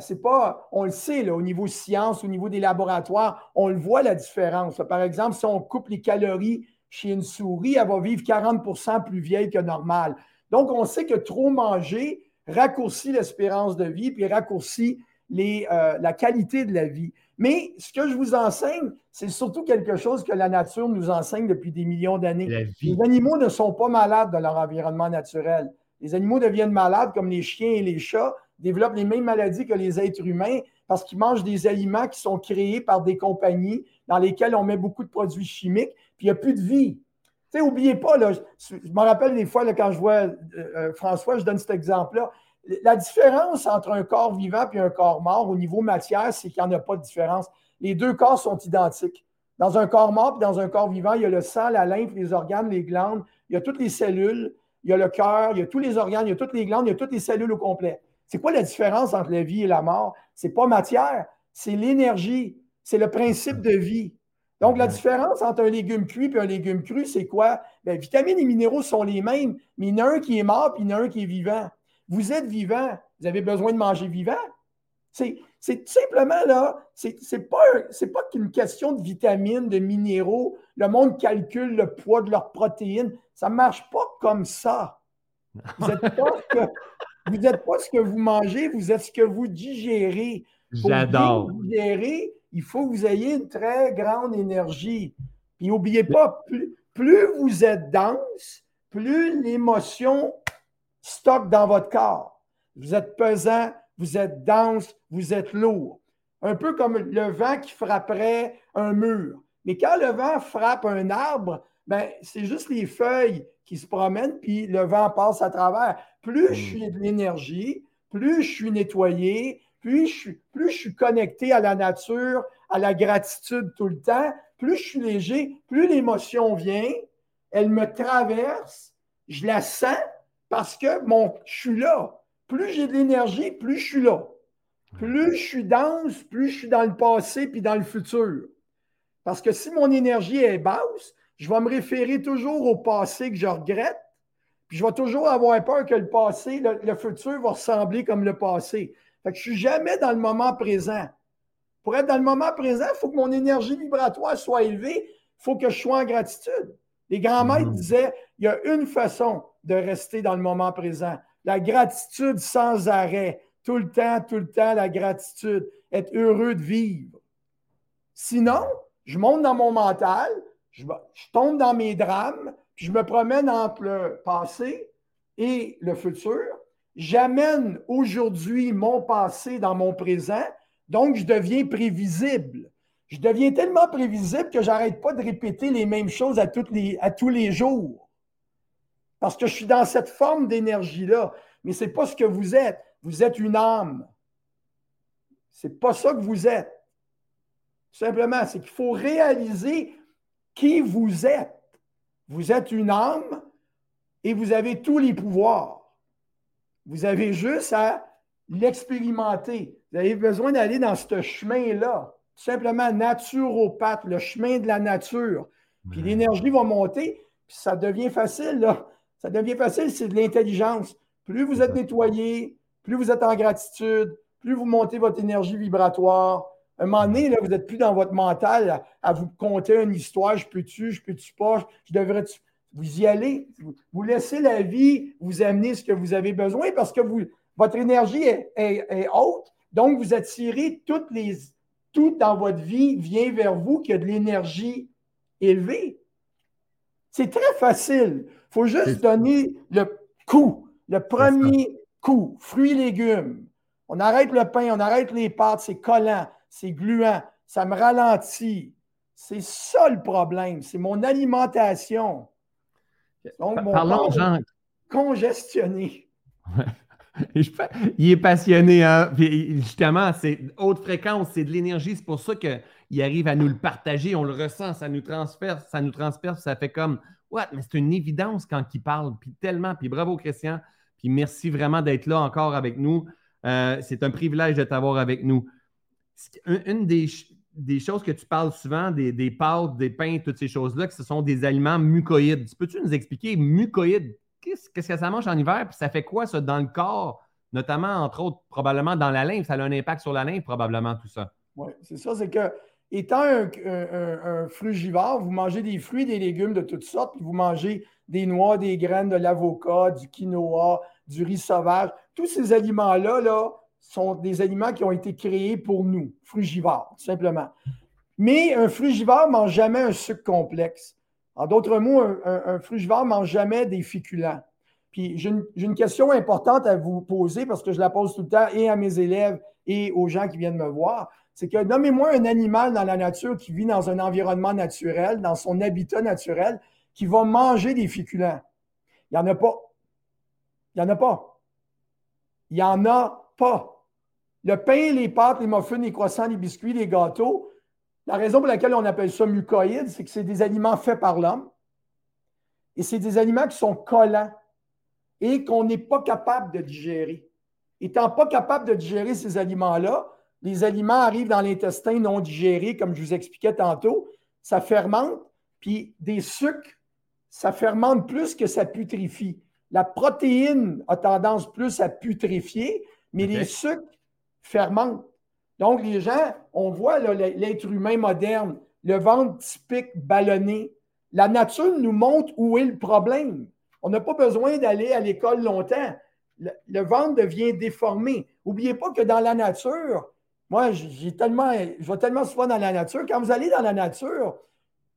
c'est pas, on le sait, au niveau science, au niveau des laboratoires, on le voit la différence. Par exemple, si on coupe les calories chez une souris, elle va vivre 40% plus vieille que normal. Donc, on sait que trop manger raccourcit l'espérance de vie puis raccourcit euh, la qualité de la vie. Mais ce que je vous enseigne, c'est surtout quelque chose que la nature nous enseigne depuis des millions d'années. Les animaux ne sont pas malades dans leur environnement naturel. Les animaux deviennent malades comme les chiens et les chats développent les mêmes maladies que les êtres humains parce qu'ils mangent des aliments qui sont créés par des compagnies dans lesquelles on met beaucoup de produits chimiques, puis il n'y a plus de vie. Tu sais, n'oubliez pas, là, je, me rappelle des fois quand je vois euh, euh, François, je donne cet exemple-là. La différence entre un corps vivant et un corps mort au niveau matière, c'est qu'il n'y en a pas de différence. Les deux corps sont identiques. Dans un corps mort et dans un corps vivant, il y a le sang, la lymphe, les organes, les glandes, il y a toutes les cellules, il y a le cœur, il y a tous les organes, il y a toutes les glandes, il y a toutes les cellules au complet. C'est quoi la différence entre la vie et la mort? C'est pas matière, c'est l'énergie, c'est le principe de vie. Donc, la différence entre un légume cuit et un légume cru, c'est quoi? Bien, vitamines et minéraux sont les mêmes, mais il y en a un qui est mort et il y en a un qui est vivant. Vous êtes vivant, vous avez besoin de manger vivant? C'est tout simplement là, c'est pas, pas qu'une question de vitamines, de minéraux. Le monde calcule le poids de leurs protéines. Ça ne marche pas comme ça. Vous n'êtes pas, ce que vous mangez, vous êtes ce que vous digérez. J'adore. digérer, il faut que vous ayez une très grande énergie. Puis n'oubliez pas, plus, plus vous êtes dense, plus l'émotion stocke dans votre corps. Vous êtes pesant, vous êtes dense, vous êtes lourd. Un peu comme le vent qui frapperait un mur. Mais quand le vent frappe un arbre, ben, c'est juste les feuilles qui se promènent, puis le vent passe à travers. Plus je hmm. suis de l'énergie, plus je suis nettoyé, plus je suis, plus je suis connecté à la nature, à la gratitude tout le temps, plus je suis léger, plus l'émotion vient, elle me traverse, je la sens parce que mon, je suis là. Plus j'ai de l'énergie, plus je suis là. Plus je suis dense, plus je suis dans le passé puis dans le futur. Parce que si mon énergie est basse, je vais me référer toujours au passé que je regrette, puis je vais toujours avoir peur que le passé, le, futur va ressembler comme le passé. Fait que je ne suis jamais dans le moment présent. Pour être dans le moment présent, il faut que mon énergie vibratoire soit élevée, il faut que je sois en gratitude. Les grands maîtres mmh. disaient, il y a une façon de rester dans le moment présent. La gratitude sans arrêt. Tout le temps, tout le temps, la gratitude. Être heureux de vivre. Sinon, je monte dans mon mental, je, tombe dans mes drames, je me promène entre le passé et le futur. J'amène aujourd'hui mon passé dans mon présent, donc je deviens prévisible. Je deviens tellement prévisible que j'arrête pas de répéter les mêmes choses à, tous les jours. Parce que je suis dans cette forme d'énergie-là. Mais ce n'est pas ce que vous êtes. Vous êtes une âme. Ce n'est pas ça que vous êtes. Simplement, c'est qu'il faut réaliser qui vous êtes. Vous êtes une âme et vous avez tous les pouvoirs. Vous avez juste à l'expérimenter. Vous avez besoin d'aller dans ce chemin-là. Simplement naturopathe, le chemin de la nature. Puis l'énergie va monter, puis ça devient facile. Là. Ça devient facile, c'est de l'intelligence. Plus vous êtes nettoyé, plus vous êtes en gratitude, plus vous montez votre énergie vibratoire. À un moment donné, là, vous n'êtes plus dans votre mental à, vous conter une histoire, je peux-tu, je peux-tu pas, je devrais -tu? Vous y allez, vous, laissez la vie vous amener ce que vous avez besoin parce que vous, votre énergie est, haute, donc vous attirez toutes les, tout dans votre vie vient vers vous qui a de l'énergie élevée. C'est très facile. Il faut juste donner le coup, le premier coup, fruits, légumes. On arrête le pain, on arrête les pâtes, c'est collant, c'est gluant, ça me ralentit. C'est ça le problème, c'est mon alimentation. Donc, mon Parlons, Jean. congestionné. Il est passionné, hein? justement, c'est haute fréquence, c'est de l'énergie. C'est pour ça qu'il arrive à nous le partager. On le ressent, ça nous transperce, ça nous transperce, ça fait comme What? Mais c'est une évidence quand il parle. Puis tellement. Puis bravo, Christian. Puis merci vraiment d'être là encore avec nous. Euh, c'est un privilège de t'avoir avec nous. Une, des, choses que tu parles souvent, des, pâtes, des pains, toutes ces choses-là, que ce sont des aliments mucoïdes. Peux-tu nous expliquer mucoïdes? Qu'est-ce que ça mange en hiver? Puis ça fait quoi, ça, dans le corps? Notamment, entre autres, probablement dans la lymphe. Ça a un impact sur la lymphe, probablement, tout ça. Oui, c'est ça. C'est que étant un, frugivore, vous mangez des fruits, des légumes de toutes sortes, puis vous mangez des noix, des graines, de l'avocat, du quinoa, du riz sauvage. Tous ces aliments-là là, sont des aliments qui ont été créés pour nous, frugivores, simplement. Mais un frugivore ne mange jamais un sucre complexe. En d'autres mots, un, frugivore ne mange jamais des féculents. Puis j'ai une, une, question importante à vous poser parce que je la pose tout le temps et à mes élèves et aux gens qui viennent me voir c'est que nommez-moi un animal dans la nature qui vit dans un environnement naturel, dans son habitat naturel, qui va manger des féculents. Il n'y en a pas. Il n'y en a pas. Il n'y en a pas. Le pain, les pâtes, les muffins, les croissants, les biscuits, les gâteaux, la raison pour laquelle on appelle ça mucoïde, c'est que c'est des aliments faits par l'homme. Et c'est des aliments qui sont collants et qu'on n'est pas capable de digérer. Étant pas capable de digérer ces aliments-là, les aliments arrivent dans l'intestin non digérés, comme je vous expliquais tantôt, ça fermente, puis des sucres, ça fermente plus que ça putrifie. La protéine a tendance plus à putréfier, mais les sucres fermentent. Donc, les gens, on voit l'être humain moderne, le ventre typique ballonné. La nature nous montre où est le problème. On n'a pas besoin d'aller à l'école longtemps. Le, ventre devient déformé. N'oubliez pas que dans la nature, moi, j'ai tellement, je vais tellement souvent dans la nature. Quand vous allez dans la nature,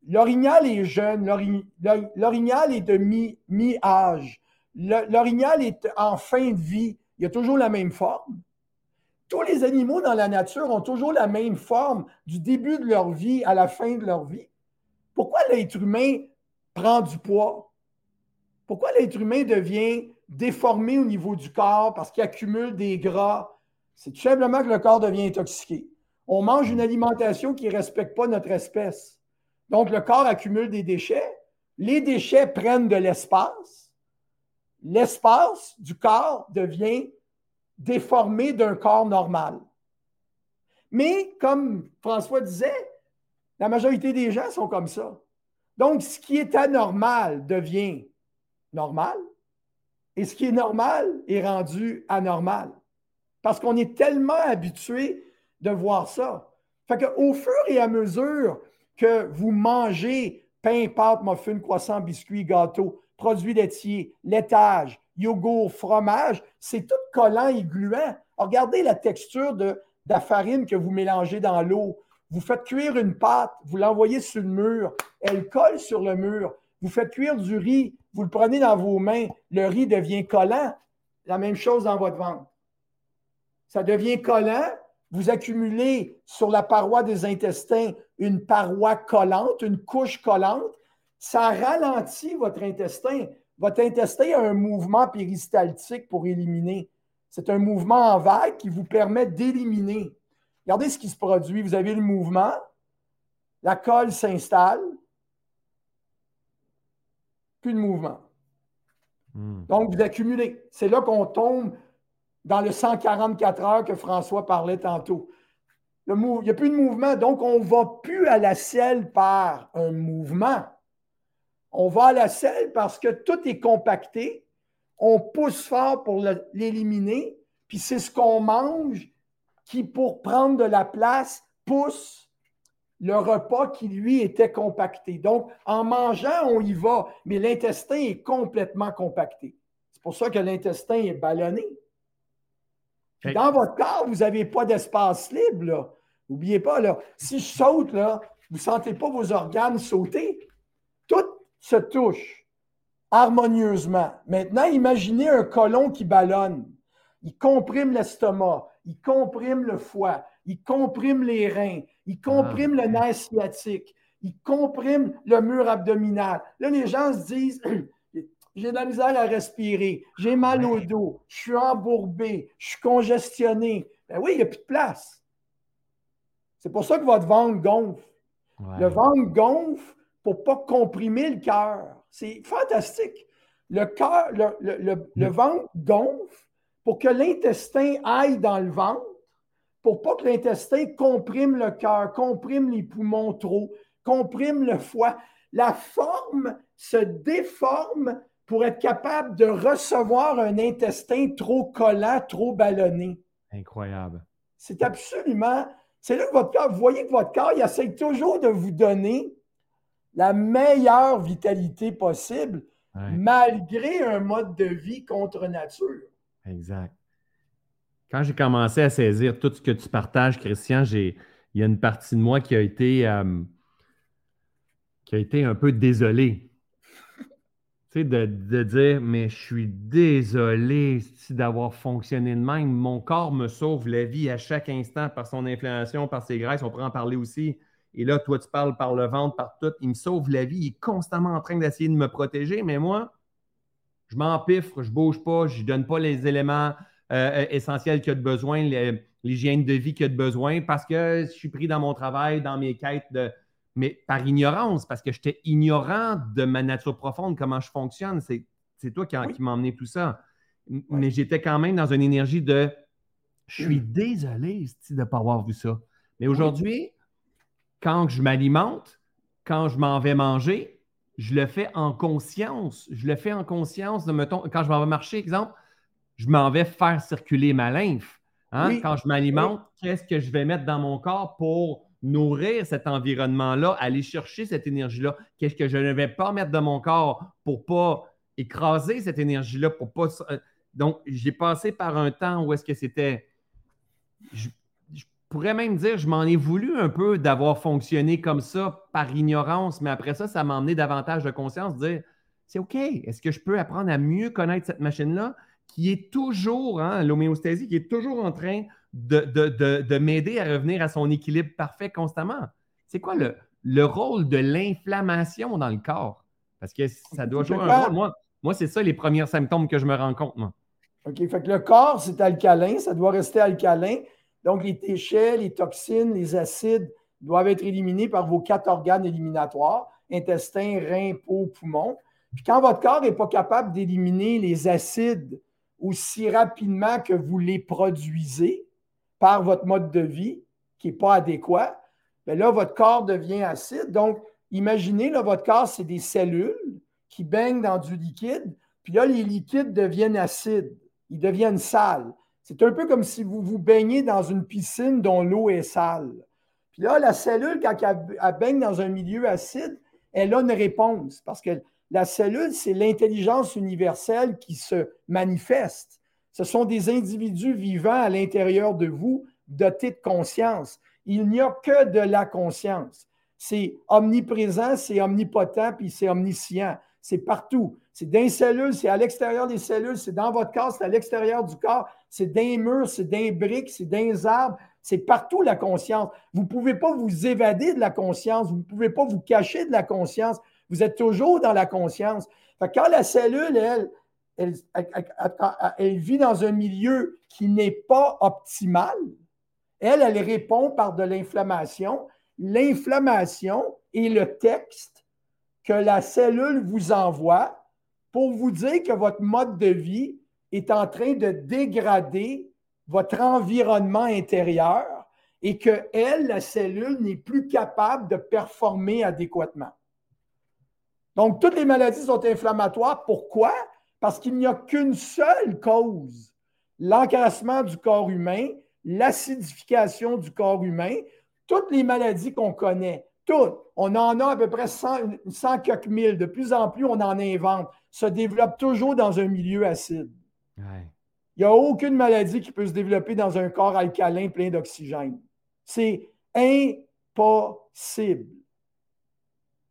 l'orignal est jeune, l'orignal est de mi-âge, l'orignal est en fin de vie. Il a toujours la même forme. Tous les animaux dans la nature ont toujours la même forme du début de leur vie à la fin de leur vie. Pourquoi l'être humain prend du poids? Pourquoi l'être humain devient déformé au niveau du corps parce qu'il accumule des gras? C'est tout simplement que le corps devient intoxiqué. On mange une alimentation qui ne respecte pas notre espèce. Donc, le corps accumule des déchets. Les déchets prennent de l'espace. L'espace du corps devient déformé d'un corps normal. Mais, comme François disait, la majorité des gens sont comme ça. Donc, ce qui est anormal devient normal et ce qui est normal est rendu anormal. Parce qu'on est tellement habitué de voir ça. Fait qu'au fur et à mesure que vous mangez pain, pâte, muffin, croissant, biscuits, gâteau, produits laitiers, laitage, yogourt, fromage, c'est tout collant et gluant. Regardez la texture de, de la farine que vous mélangez dans l'eau. Vous faites cuire une pâte, vous l'envoyez sur le mur, elle colle sur le mur. Vous faites cuire du riz, vous le prenez dans vos mains, le riz devient collant. La même chose dans votre ventre. Ça devient collant, vous accumulez sur la paroi des intestins une paroi collante, une couche collante. Ça ralentit votre intestin. Votre intestin a un mouvement péristaltique pour éliminer. C'est un mouvement en vague qui vous permet d'éliminer. Regardez ce qui se produit. Vous avez le mouvement, la colle s'installe, plus de mouvement. Hmm. Donc, vous accumulez. C'est là qu'on tombe dans le 144 heures que François parlait tantôt. il n'y a plus de mouvement, donc on ne va plus à la selle par un mouvement. On va à la selle parce que tout est compacté. On pousse fort pour l'éliminer, puis c'est ce qu'on mange qui, pour prendre de la place, pousse le repas qui, lui, était compacté. Donc, en mangeant, on y va, mais l'intestin est complètement compacté. C'est pour ça que l'intestin est ballonné. dans votre corps, vous n'avez pas d'espace libre. N'oubliez pas, là, si je saute, là, vous ne sentez pas vos organes sauter. Se touche harmonieusement. Maintenant, imaginez un colon qui ballonne. Il comprime l'estomac, il comprime le foie, il comprime les reins, il comprime le nerf sciatique, il comprime le mur abdominal. Là, les gens se disent j'ai de la misère à respirer, j'ai mal au dos, je suis embourbé, je suis congestionné. Ben oui, il n'y a plus de place. C'est pour ça que votre ventre gonfle. Le ventre gonfle pour ne pas comprimer le cœur. C'est fantastique. Le, cœur, le ventre gonfle pour que l'intestin aille dans le ventre, pour pas que l'intestin comprime le cœur, comprime les poumons trop, comprime le foie. La forme se déforme pour être capable de recevoir un intestin trop collant, trop ballonné. Incroyable. C'est absolument. C'est là que votre corps, vous voyez que votre corps, il essaie toujours de vous donner la meilleure vitalité possible, malgré un mode de vie contre nature. Exact. Quand j'ai commencé à saisir tout ce que tu partages, Christian, il y a une partie de moi qui a été, euh, qui a été un peu désolé. tu sais, de, dire, mais je suis désolé d'avoir fonctionné de même. Mon corps me sauve la vie à chaque instant par son inflammation, par ses graisses. On pourrait en parler aussi. Et là, toi, tu parles par le ventre, par tout. Il me sauve la vie. Il est constamment en train d'essayer de me protéger. Mais moi, je m'empiffre, je ne bouge pas, je ne donne pas les éléments euh, essentiels qu'il y a de besoin, l'hygiène de vie qu'il y a de besoin, parce que je suis pris dans mon travail, dans mes quêtes, de, mais par ignorance, parce que j'étais ignorant de ma nature profonde, comment je fonctionne. C'est toi qui, qui m'as emmené tout ça. Mais j'étais quand même dans une énergie de je suis désolé de ne pas avoir vu ça. Mais aujourd'hui, quand je m'alimente, quand je m'en vais manger, je le fais en conscience. Je le fais en conscience de, mettons, quand je m'en vais marcher, exemple, je m'en vais faire circuler ma lymphe. Hein? Quand je m'alimente, qu'est-ce que je vais mettre dans mon corps pour nourrir cet environnement-là, aller chercher cette énergie-là? Qu'est-ce que je ne vais pas mettre dans mon corps pour pas écraser cette énergie-là pour pas. Euh, donc, j'ai passé par un temps où est-ce que c'était. Je, pourrais même dire, je m'en ai voulu un peu d'avoir fonctionné comme ça par ignorance, mais après ça, ça m'a emmené davantage de conscience, de dire c'est OK, est-ce que je peux apprendre à mieux connaître cette machine-là qui est toujours, hein, l'homéostasie, qui est toujours en train de, de m'aider à revenir à son équilibre parfait constamment? C'est quoi le, le rôle de l'inflammation dans le corps? Parce que ça doit jouer un rôle. Moi, moi c'est ça les premiers symptômes que je me rends compte, moi. OK. Fait que le corps, c'est alcalin, ça doit rester alcalin. Donc, les déchets, les toxines, les acides doivent être éliminés par vos quatre organes éliminatoires intestin, rein, peau, poumon. Puis quand votre corps n'est pas capable d'éliminer les acides aussi rapidement que vous les produisez par votre mode de vie qui n'est pas adéquat, bien là, votre corps devient acide. Donc, imaginez, là, votre corps, c'est des cellules qui baignent dans du liquide, puis là, les liquides deviennent acides, ils deviennent sales. C'est un peu comme si vous vous baignez dans une piscine dont l'eau est sale. Puis là, la cellule, quand elle, baigne dans un milieu acide, elle a une réponse parce que la cellule, c'est l'intelligence universelle qui se manifeste. Ce sont des individus vivants à l'intérieur de vous, dotés de conscience. Il n'y a que de la conscience. C'est omniprésent, c'est omnipotent, puis c'est omniscient. C'est partout. C'est dans les cellules, c'est à l'extérieur des cellules, c'est dans votre corps, c'est à l'extérieur du corps, c'est les murs, c'est dans les briques, c'est dans les arbres, c'est partout la conscience. Vous ne pouvez pas vous évader de la conscience, vous ne pouvez pas vous cacher de la conscience. Vous êtes toujours dans la conscience. quand la cellule, elle, elle, vit dans un milieu qui n'est pas optimal, elle, elle répond par de l'inflammation. L'inflammation est le texte que la cellule vous envoie pour vous dire que votre mode de vie est en train de dégrader votre environnement intérieur et que elle, la cellule, n'est plus capable de performer adéquatement. Donc, toutes les maladies sont inflammatoires. Pourquoi? Parce qu'il n'y a qu'une seule cause, l'encrassement du corps humain, l'acidification du corps humain, toutes les maladies qu'on connaît, toutes, on en a à peu près 100, 100 quelques mille. De plus en plus, on en invente. Se développe toujours dans un milieu acide. Il n'y a aucune maladie qui peut se développer dans un corps alcalin plein d'oxygène. C'est impossible.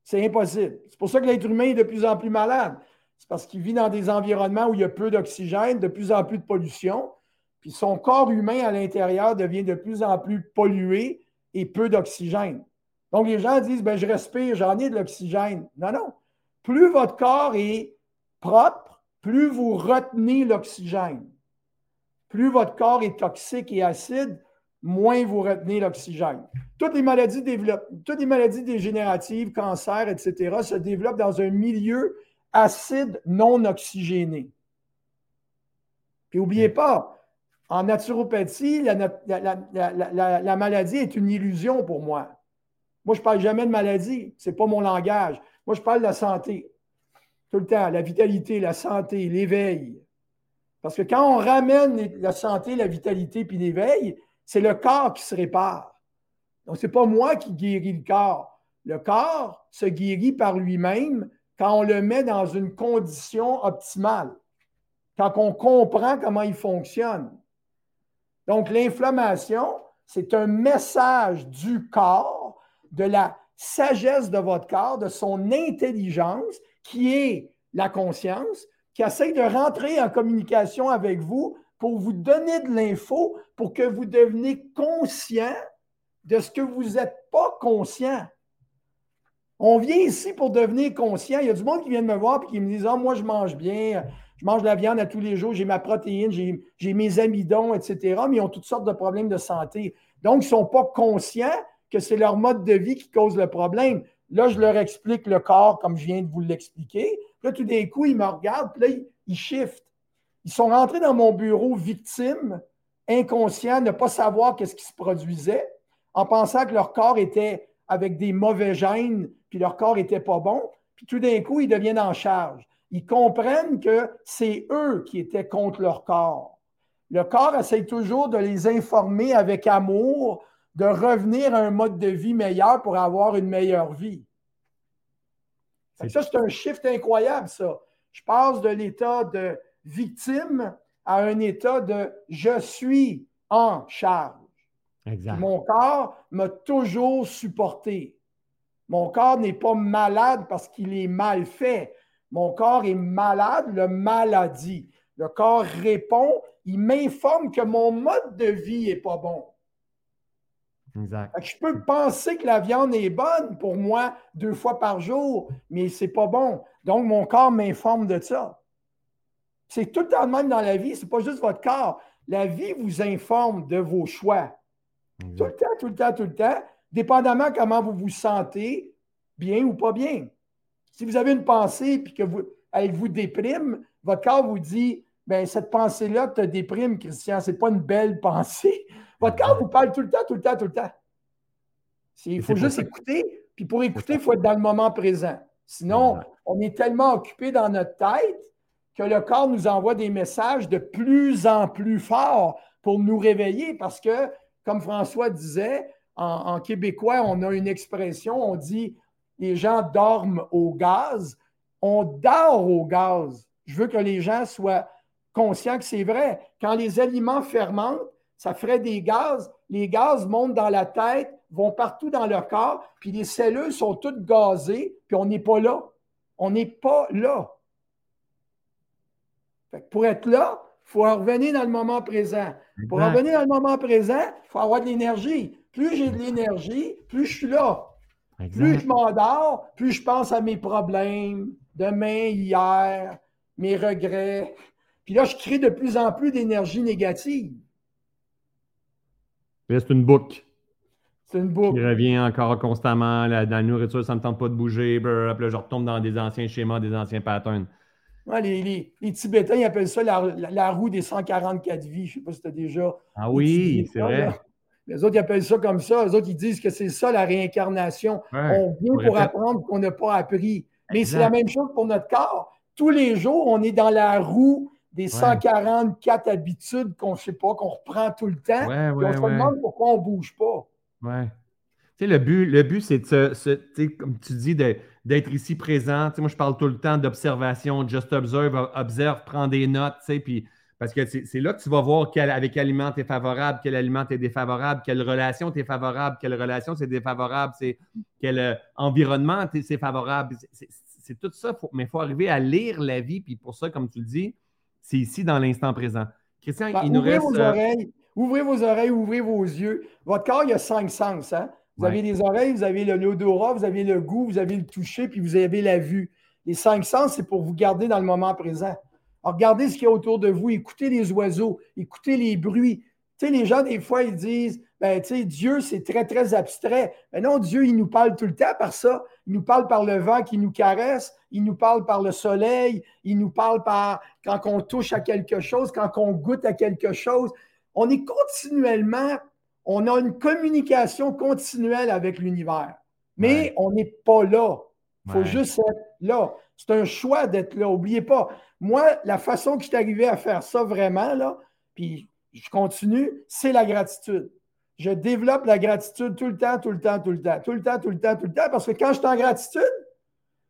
C'est impossible. C'est pour ça que l'être humain est de plus en plus malade. C'est parce qu'il vit dans des environnements où il y a peu d'oxygène, de plus en plus de pollution, puis son corps humain à l'intérieur devient de plus en plus pollué et peu d'oxygène. Donc, les gens disent, ben, je respire, j'en ai de l'oxygène. Non, non. Plus votre corps est propre, plus vous retenez l'oxygène. Plus votre corps est toxique et acide, moins vous retenez l'oxygène. Toutes les maladies toutes les maladies dégénératives, cancer, etc., se développent dans un milieu acide non oxygéné. Puis n'oubliez pas, en naturopathie, la, la, maladie est une illusion pour moi. Moi, je ne parle jamais de maladie. Ce n'est pas mon langage. Moi, je parle de la santé. Tout le temps, la vitalité, la santé, l'éveil. Parce que quand on ramène la santé, la vitalité puis l'éveil, c'est le corps qui se répare. Donc, ce n'est pas moi qui guéris le corps. Le corps se guérit par lui-même quand on le met dans une condition optimale, quand on comprend comment il fonctionne. Donc, l'inflammation, c'est un message du corps de la sagesse de votre corps, de son intelligence, qui est la conscience, qui essaie de rentrer en communication avec vous pour vous donner de l'info, pour que vous deveniez conscient de ce que vous n'êtes pas conscient. On vient ici pour devenir conscient. Il y a du monde qui vient me voir et qui me dit Ah, moi, je mange bien, je mange de la viande à tous les jours, j'ai ma protéine, j'ai mes amidons, etc. Mais ils ont toutes sortes de problèmes de santé. Donc, ils ne sont pas conscients que c'est leur mode de vie qui cause le problème. Là, je leur explique le corps comme je viens de vous l'expliquer. Là, tout d'un coup, ils me regardent, puis là, ils, shiftent. Ils sont rentrés dans mon bureau victimes, inconscients, ne pas savoir qu'est-ce qui se produisait, en pensant que leur corps était avec des mauvais gènes, puis leur corps n'était pas bon. Puis tout d'un coup, ils deviennent en charge. Ils comprennent que c'est eux qui étaient contre leur corps. Le corps essaye toujours de les informer avec amour de revenir à un mode de vie meilleur pour avoir une meilleure vie. Ça, c'est un shift incroyable, ça. Je passe de l'état de victime à un état de je suis en charge. Mon corps m'a toujours supporté. Mon corps n'est pas malade parce qu'il est mal fait. Mon corps est malade, le maladie. Le corps répond, il m'informe que mon mode de vie n'est pas bon. Exact. Je peux penser que la viande est bonne pour moi deux fois par jour, mais c'est pas bon. Donc, mon corps m'informe de ça. C'est tout le temps le même dans la vie, c'est pas juste votre corps. La vie vous informe de vos choix. Tout le temps, tout le temps, tout le temps, dépendamment comment vous vous sentez, bien ou pas bien. Si vous avez une pensée et que vous, elle vous déprime, votre corps vous dit ben cette pensée-là te déprime, Christian, c'est pas une belle pensée. Votre corps vous parle tout le temps, tout le temps, tout le temps. Il faut juste écouter, puis pour écouter, il faut être dans le moment présent. Sinon, on est tellement occupé dans notre tête que le corps nous envoie des messages de plus en plus forts pour nous réveiller parce que, comme François disait, en, en québécois, on a une expression, on dit les gens dorment au gaz. On dort au gaz. Je veux que les gens soient conscients que c'est vrai. Quand les aliments fermentent, ça ferait des gaz. Les gaz montent dans la tête, vont partout dans le corps, puis les cellules sont toutes gazées, puis on n'est pas là. On n'est pas là. pour être là, il faut revenir dans le moment présent. Pour revenir dans le moment présent, il faut avoir de l'énergie. Plus j'ai de l'énergie, plus je suis là. Plus je m'endors, plus je pense à mes problèmes, demain, hier, mes regrets. Puis là, je crée de plus en plus d'énergie négative. C'est une boucle. C'est une boucle. Qui revient encore constamment. La, la nourriture, ça ne me tente pas de bouger. puis là, je retombe dans des anciens schémas, des anciens patterns. les, Tibétains, ils appellent ça la, roue des 144 vies. Je ne sais pas si tu as déjà. Ah oui, c'est vrai. Les autres, ils appellent ça comme ça. Les autres, ils disent que c'est ça la réincarnation. on vient pour apprendre qu'on n'a pas appris. Mais c'est la même chose pour notre corps. Tous les jours, on est dans la roue des 144 habitudes qu'on ne sait pas, qu'on reprend tout le temps. on se demande pourquoi on ne bouge pas. Ouais. Tu sais, le but, le but c'est de, comme tu dis, d'être ici présent. moi, je parle tout le temps d'observation, just observe, observe, prends des notes, puis parce que c'est là que tu vas voir quel, avec quel aliment tu es favorable, quel aliment tu es défavorable, quelle relation tu es favorable, quelle relation c'est défavorable, c'est quel euh, environnement c'est favorable. C'est tout ça, mais il faut arriver à lire la vie. Puis pour ça, comme tu le dis, c'est ici dans l'instant présent. Christian, bah, il nous ouvrez reste. Vos euh, oreilles, ouvrez vos oreilles, ouvrez vos yeux. Votre corps, il y a cinq sens. Hein? Vous avez les oreilles, vous avez l'odorat, vous avez le goût, vous avez le toucher, puis vous avez la vue. Les cinq sens, c'est pour vous garder dans le moment présent regardez ce qu'il y a autour de vous, écoutez les oiseaux, écoutez les bruits. Tu sais, les gens, des fois, ils disent, ben, tu sais, Dieu, c'est très, très abstrait. Mais non, Dieu, il nous parle tout le temps par ça. Il nous parle par le vent qui nous caresse, il nous parle par le soleil, il nous parle par quand on touche à quelque chose, quand on goûte à quelque chose. On est continuellement, on a une communication continuelle avec l'univers. Mais on n'est pas là. Il faut juste être là. C'est un choix d'être là. N'oubliez pas, moi, la façon que je suis arrivé à faire ça vraiment, là, puis je continue, c'est la gratitude. Je développe la gratitude tout le temps, tout le temps, tout le temps, tout le temps, tout le temps, tout le temps, parce que quand je suis en gratitude,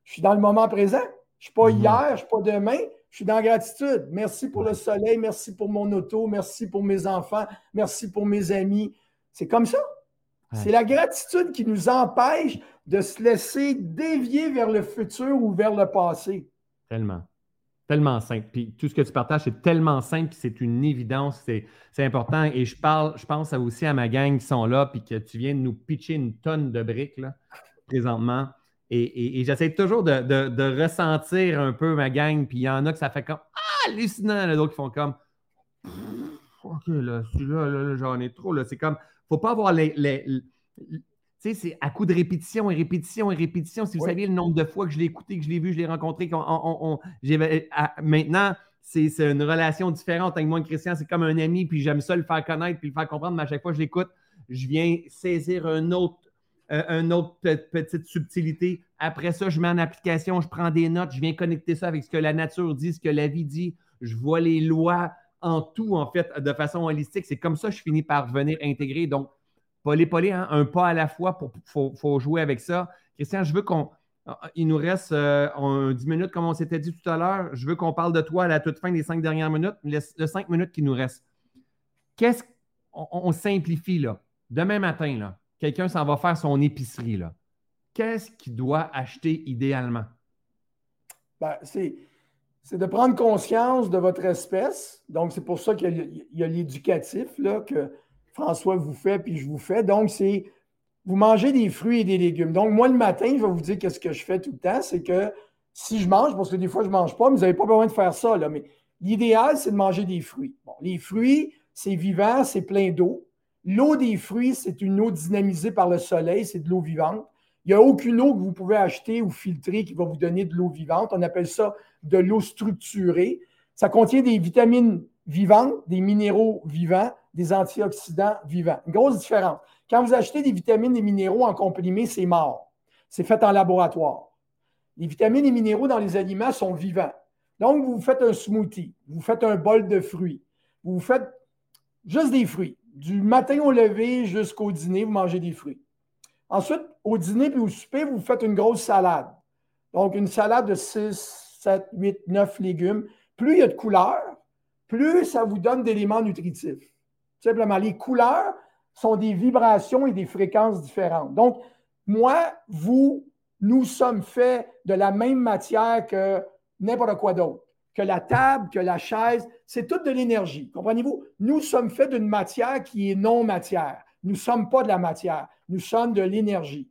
je suis dans le moment présent. Je ne suis pas mhm. hier, je ne suis pas demain, je suis dans la gratitude. Merci pour le soleil, merci pour mon auto, merci pour mes enfants, merci pour mes amis. C'est comme ça. C'est la gratitude qui nous empêche de se laisser dévier vers le futur ou vers le passé. Tellement. Tellement simple. Puis tout ce que tu partages, c'est tellement simple, c'est une évidence, c'est important. Et je parle, je pense aussi à ma gang qui sont là, puis que tu viens de nous pitcher une tonne de briques là, présentement. Et, j'essaie toujours de, ressentir un peu ma gang, puis il y en a que ça fait comme Ah, hallucinant, d'autres qui font comme OK, là, celui-là, là, j'en ai trop. C'est comme, faut pas avoir les sais, c'est à coup de répétition et répétition et répétition. Si vous saviez le nombre de fois que je l'ai écouté, que je l'ai vu, je l'ai rencontré, maintenant, c'est une relation différente avec moi et Christian. C'est comme un ami, puis j'aime ça le faire connaître, puis le faire comprendre, mais à chaque fois que je l'écoute, je viens saisir un autre, euh, autre petite subtilité. Après ça, je mets en application, je prends des notes, je viens connecter ça avec ce que la nature dit, ce que la vie dit. Je vois les lois en tout, en fait, de façon holistique. C'est comme ça que je finis par venir intégrer. Donc, Polé, polé, hein, un pas à la fois, pour faut, faut, jouer avec ça. Christian, je veux qu'on il nous reste 10 euh, minutes, comme on s'était dit tout à l'heure. Je veux qu'on parle de toi à la toute fin des cinq dernières minutes, les, 5 minutes qui nous restent. Qu'est-ce qu'on on simplifie là? Demain matin, là, quelqu'un s'en va faire son épicerie. Là. Qu'est-ce qu'il doit acheter idéalement? Ben, c'est, de prendre conscience de votre espèce. Donc, c'est pour ça qu'il y a, l'éducatif que François vous fait, puis je vous fais. Donc, c'est vous mangez des fruits et des légumes. Donc, moi, le matin, je vais vous dire qu'est-ce que je fais tout le temps, c'est que si je mange, parce que des fois, je ne mange pas, mais vous n'avez pas besoin de faire ça, là, mais l'idéal, c'est de manger des fruits. Bon, les fruits, c'est vivant, c'est plein d'eau. L'eau des fruits, c'est une eau dynamisée par le soleil, c'est de l'eau vivante. Il n'y a aucune eau que vous pouvez acheter ou filtrer qui va vous donner de l'eau vivante. On appelle ça de l'eau structurée. Ça contient des vitamines vivantes, des minéraux vivants, des antioxydants vivants. Une grosse différence. Quand vous achetez des vitamines et minéraux en comprimé, c'est mort. C'est fait en laboratoire. Les vitamines et minéraux dans les aliments sont vivants. Donc, vous faites un smoothie, vous faites un bol de fruits, vous faites juste des fruits. Du matin au lever jusqu'au dîner, vous mangez des fruits. Ensuite, au dîner puis au souper, vous faites une grosse salade. Donc, une salade de 6, 7, 8, 9 légumes. Plus il y a de couleurs, plus ça vous donne d'éléments nutritifs. Simplement, les couleurs, sont des vibrations et des fréquences différentes. Donc, moi, vous, nous sommes faits de la même matière que n'importe quoi d'autre. Que la table, que la chaise, c'est toute de l'énergie. Comprenez-vous? Nous sommes faits d'une matière qui est non matière. Nous ne sommes pas de la matière, nous sommes de l'énergie.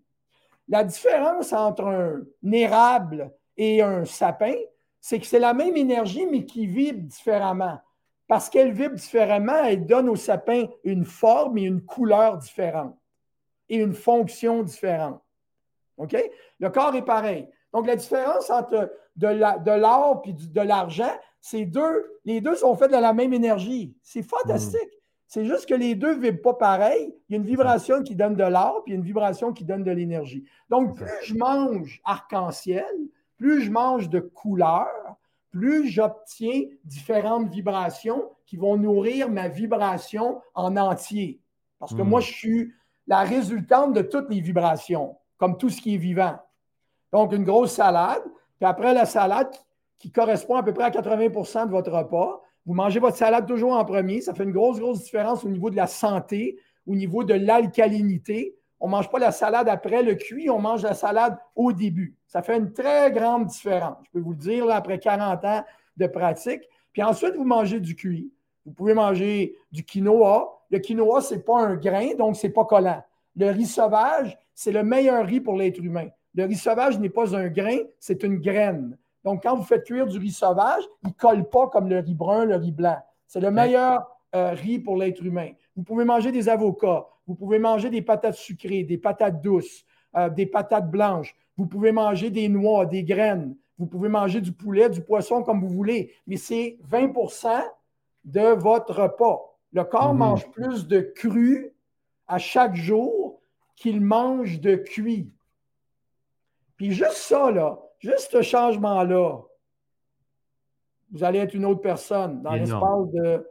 La différence entre un érable et un sapin, c'est que c'est la même énergie, mais qui vibre différemment parce qu'elle vibre différemment, elle donne au sapin une forme et une couleur différente et une fonction différente. OK? Le corps est pareil. Donc, la différence entre de l'or et de l'argent, c'est deux, les deux sont faits de la même énergie. C'est fantastique. Hmm. C'est juste que les deux ne vibrent pas pareil. Il y a une vibration qui donne de l'or, puis il y a une vibration qui donne de l'énergie. Donc, plus je mange arc-en-ciel, plus je mange de couleurs, plus j'obtiens différentes vibrations qui vont nourrir ma vibration en entier. Parce que hmm. moi, je suis la résultante de toutes les vibrations, comme tout ce qui est vivant. Donc, une grosse salade, puis après la salade qui correspond à peu près à 80% de votre repas, vous mangez votre salade toujours en premier. Ça fait une grosse, grosse différence au niveau de la santé, au niveau de l'alcalinité. On ne mange pas la salade après le cuit, on mange la salade au début. Ça fait une très grande différence. Je peux vous le dire, là, après 40 ans de pratique. Puis ensuite, vous mangez du cuit. Vous pouvez manger du quinoa. Le quinoa, ce n'est pas un grain, donc ce n'est pas collant. Le riz sauvage, c'est le meilleur riz pour l'être humain. Le riz sauvage n'est pas un grain, c'est une graine. Donc, quand vous faites cuire du riz sauvage, il ne colle pas comme le riz brun, le riz blanc. C'est le meilleur euh, riz pour l'être humain. Vous pouvez manger des avocats, vous pouvez manger des patates sucrées, des patates douces, euh, des patates blanches. Vous pouvez manger des noix, des graines. Vous pouvez manger du poulet, du poisson comme vous voulez. Mais c'est 20% de votre repas. Le corps mhm. mange plus de cru à chaque jour qu'il mange de cuit. Puis juste ça, là, juste ce changement-là, vous allez être une autre personne dans l'espace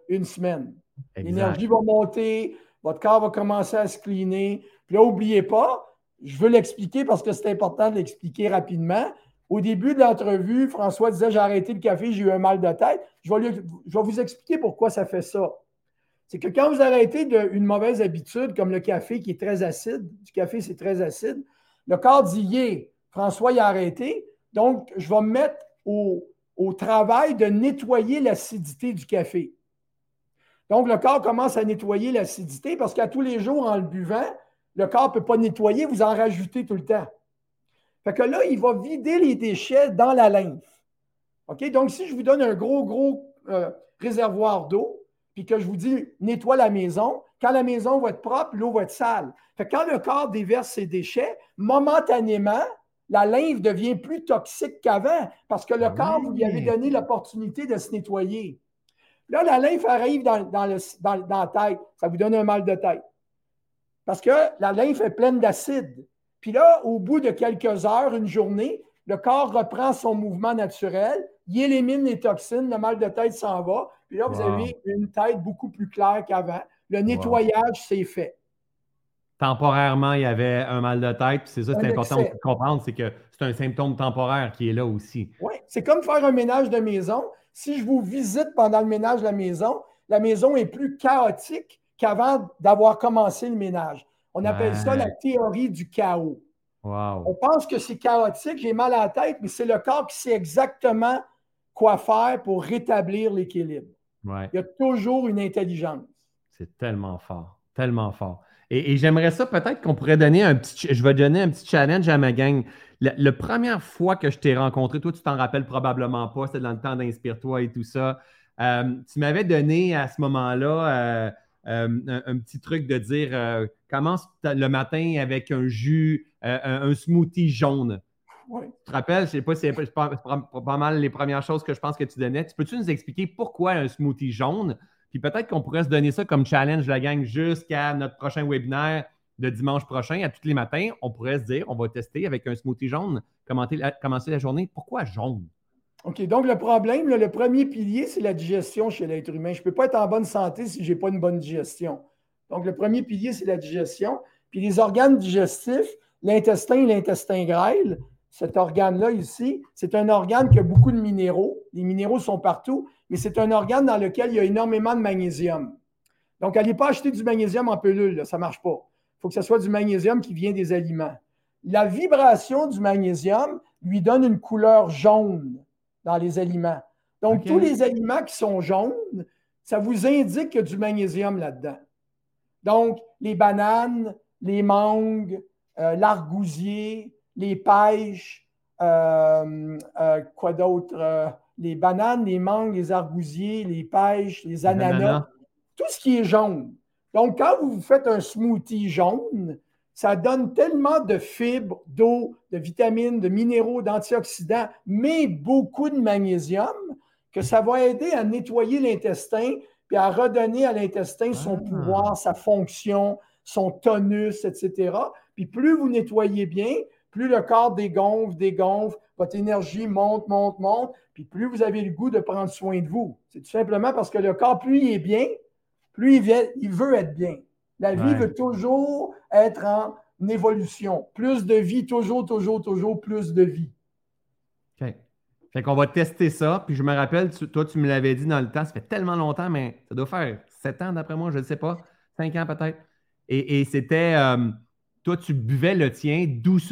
d'une semaine. L'énergie va monter, votre corps va commencer à se cleaner. Puis là, n'oubliez pas, je veux l'expliquer parce que c'est important de l'expliquer rapidement. Au début de l'entrevue, François disait J'ai arrêté le café, j'ai eu un mal de tête. Je vais, vous expliquer pourquoi ça fait ça. C'est que quand vous arrêtez une mauvaise habitude comme le café qui est très acide, du café c'est très acide, le corps dit Yeah, François il a arrêté. Donc, je vais me mettre au travail de nettoyer l'acidité du café. Donc, le corps commence à nettoyer l'acidité parce qu'à tous les jours, en le buvant, le corps ne peut pas nettoyer, vous en rajoutez tout le temps. Fait que là, il va vider les déchets dans la lymphe. OK? Donc, si je vous donne un gros, gros euh, réservoir d'eau, puis que je vous dis nettoie la maison, quand la maison va être propre, l'eau va être sale. Fait que quand le corps déverse ses déchets, momentanément, la lymphe devient plus toxique qu'avant parce que le ah corps vous lui avait donné l'opportunité de se nettoyer. Là, la lymphe arrive dans, dans, la tête. Ça vous donne un mal de tête. Parce que la lymphe est pleine d'acide. Puis là, au bout de quelques heures, une journée, le corps reprend son mouvement naturel, il élimine les toxines, le mal de tête s'en va. Puis là, vous avez une tête beaucoup plus claire qu'avant. Le nettoyage, c'est fait. Temporairement, il y avait un mal de tête. C'est ça, c'est important de comprendre, c'est que c'est un symptôme temporaire qui est là aussi. Oui, c'est comme faire un ménage de maison. Si je vous visite pendant le ménage de la maison, la maison est plus chaotique qu'avant d'avoir commencé le ménage. On appelle ça la théorie du chaos. On pense que c'est chaotique, j'ai mal à la tête, mais c'est le corps qui sait exactement quoi faire pour rétablir l'équilibre. Il y a toujours une intelligence. C'est tellement fort, tellement fort. Et, j'aimerais ça peut-être qu'on pourrait donner un petit. Je vais donner un petit challenge à ma gang. La, première fois que je t'ai rencontré, toi, tu t'en rappelles probablement pas, c'était dans le temps d'Inspire-toi et tout ça. Euh, tu m'avais donné à ce moment-là euh, euh, un, petit truc de dire commence le matin avec un jus, un, smoothie jaune. Tu te rappelles, je sais pas si c'est pas, pas, mal les premières choses que je pense que tu donnais. Tu peux-tu nous expliquer pourquoi un smoothie jaune? Puis peut-être qu'on pourrait se donner ça comme challenge, la gang, jusqu'à notre prochain webinaire de dimanche prochain, à tous les matins. On pourrait se dire, on va tester avec un smoothie jaune, commencer la journée. Pourquoi jaune? OK, donc le problème, le premier pilier, c'est la digestion chez l'être humain. Je ne peux pas être en bonne santé si je n'ai pas une bonne digestion. Donc, le premier pilier, c'est la digestion. Puis les organes digestifs, l'intestin et l'intestin grêle, cet organe-là ici, c'est un organe qui a beaucoup de minéraux. Les minéraux sont partout, mais c'est un organe dans lequel il y a énormément de magnésium. Donc, n'allez pas acheter du magnésium en pelule, ça ne marche pas. Il faut que ce soit du magnésium qui vient des aliments. La vibration du magnésium lui donne une couleur jaune dans les aliments. Donc, tous les aliments qui sont jaunes, ça vous indique qu'il y a du magnésium là-dedans. Donc, les bananes, les mangues, euh, l'argousier, les pêches, euh, euh, quoi d'autre? Les bananes, les mangues, les argousiers, les pêches, les ananas, tout ce qui est jaune. Donc, quand vous faites un smoothie jaune, ça donne tellement de fibres, d'eau, de vitamines, de minéraux, d'antioxydants, mais beaucoup de magnésium que ça va aider à nettoyer l'intestin puis à redonner à l'intestin son ah. pouvoir, sa fonction, son tonus, etc. Puis plus vous nettoyez bien, plus le corps dégonfle, dégonfle, votre énergie monte, monte, monte, puis plus vous avez le goût de prendre soin de vous. C'est tout simplement parce que le corps, plus il est bien, plus il, veut être bien. La vie veut toujours être en évolution. Plus de vie, toujours, toujours, toujours plus de vie. OK. Fait qu'on va tester ça. Puis je me rappelle, toi, tu me l'avais dit dans le temps, ça fait tellement longtemps, mais ça doit faire sept ans d'après moi, je ne sais pas, cinq ans peut-être. Et, c'était. Euh, toi, tu buvais le tien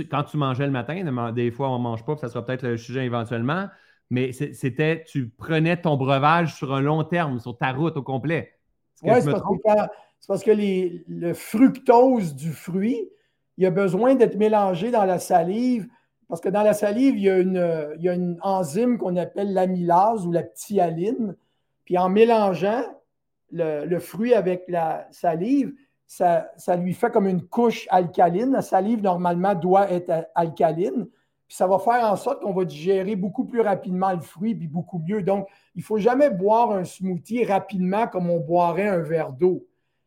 quand tu mangeais le matin. Des fois, on ne mange pas, ça sera peut-être le sujet éventuellement. Mais c'était, tu prenais ton breuvage sur un long terme, sur ta route au complet. Oui, c'est parce, que le fructose du fruit, il a besoin d'être mélangé dans la salive. Parce que dans la salive, il y a une, il y a une enzyme qu'on appelle l'amylase ou la ptyaline. Puis en mélangeant le fruit avec la salive, ça, lui fait comme une couche alcaline. La salive, normalement, doit être alcaline. Puis ça va faire en sorte qu'on va digérer beaucoup plus rapidement le fruit, puis beaucoup mieux. Donc, il ne faut jamais boire un smoothie rapidement comme on boirait un verre d'eau.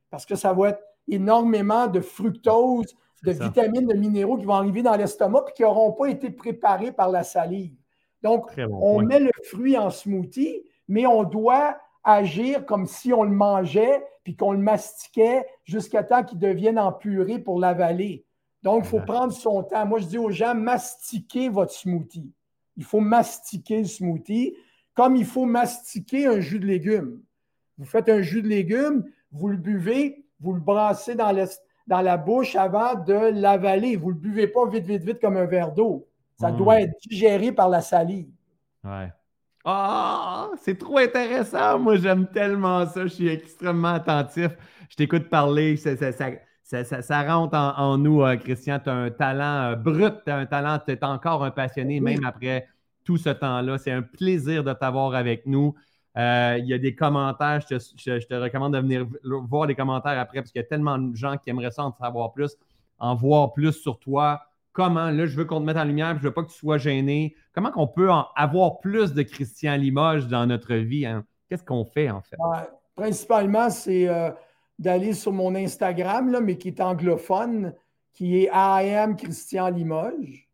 Parce que ça va être énormément de fructose, de vitamines, de minéraux qui vont arriver dans l'estomac puis qui n'auront pas été préparés par la salive. Donc, on met le fruit en smoothie, mais on doit agir comme si on le mangeait puis qu'on le mastiquait jusqu'à temps qu'il devienne en purée pour l'avaler. Donc, il faut prendre son temps. Moi, je dis aux gens, mastiquez votre smoothie. Il faut mastiquer le smoothie comme il faut mastiquer un jus de légumes. Vous faites un jus de légumes, vous le buvez, vous le brassez dans, dans la bouche avant de l'avaler. Vous ne le buvez pas vite, vite, vite comme un verre d'eau. Ça mmh. doit être digéré par la salive. Ouais. Ah, c'est trop intéressant. Moi, j'aime tellement ça. Je suis extrêmement attentif. Je t'écoute parler. Ça, rentre en, nous, euh, Christian. Tu as un talent euh, brut, tu as un talent, tu es encore un passionné, même après tout ce temps-là. C'est un plaisir de t'avoir avec nous. Euh, il y a des commentaires. Je te, recommande de venir voir les commentaires après parce qu'il y a tellement de gens qui aimeraient ça en savoir plus, en voir plus sur toi comment, là, je veux qu'on te mette en lumière, je veux pas que tu sois gêné. Comment qu'on peut avoir plus de Christian Limoges dans notre vie? Hein? Qu'est-ce qu'on fait, en fait? principalement, c'est d'aller sur mon Instagram, là, mais qui est anglophone, qui est I Christian Limoges.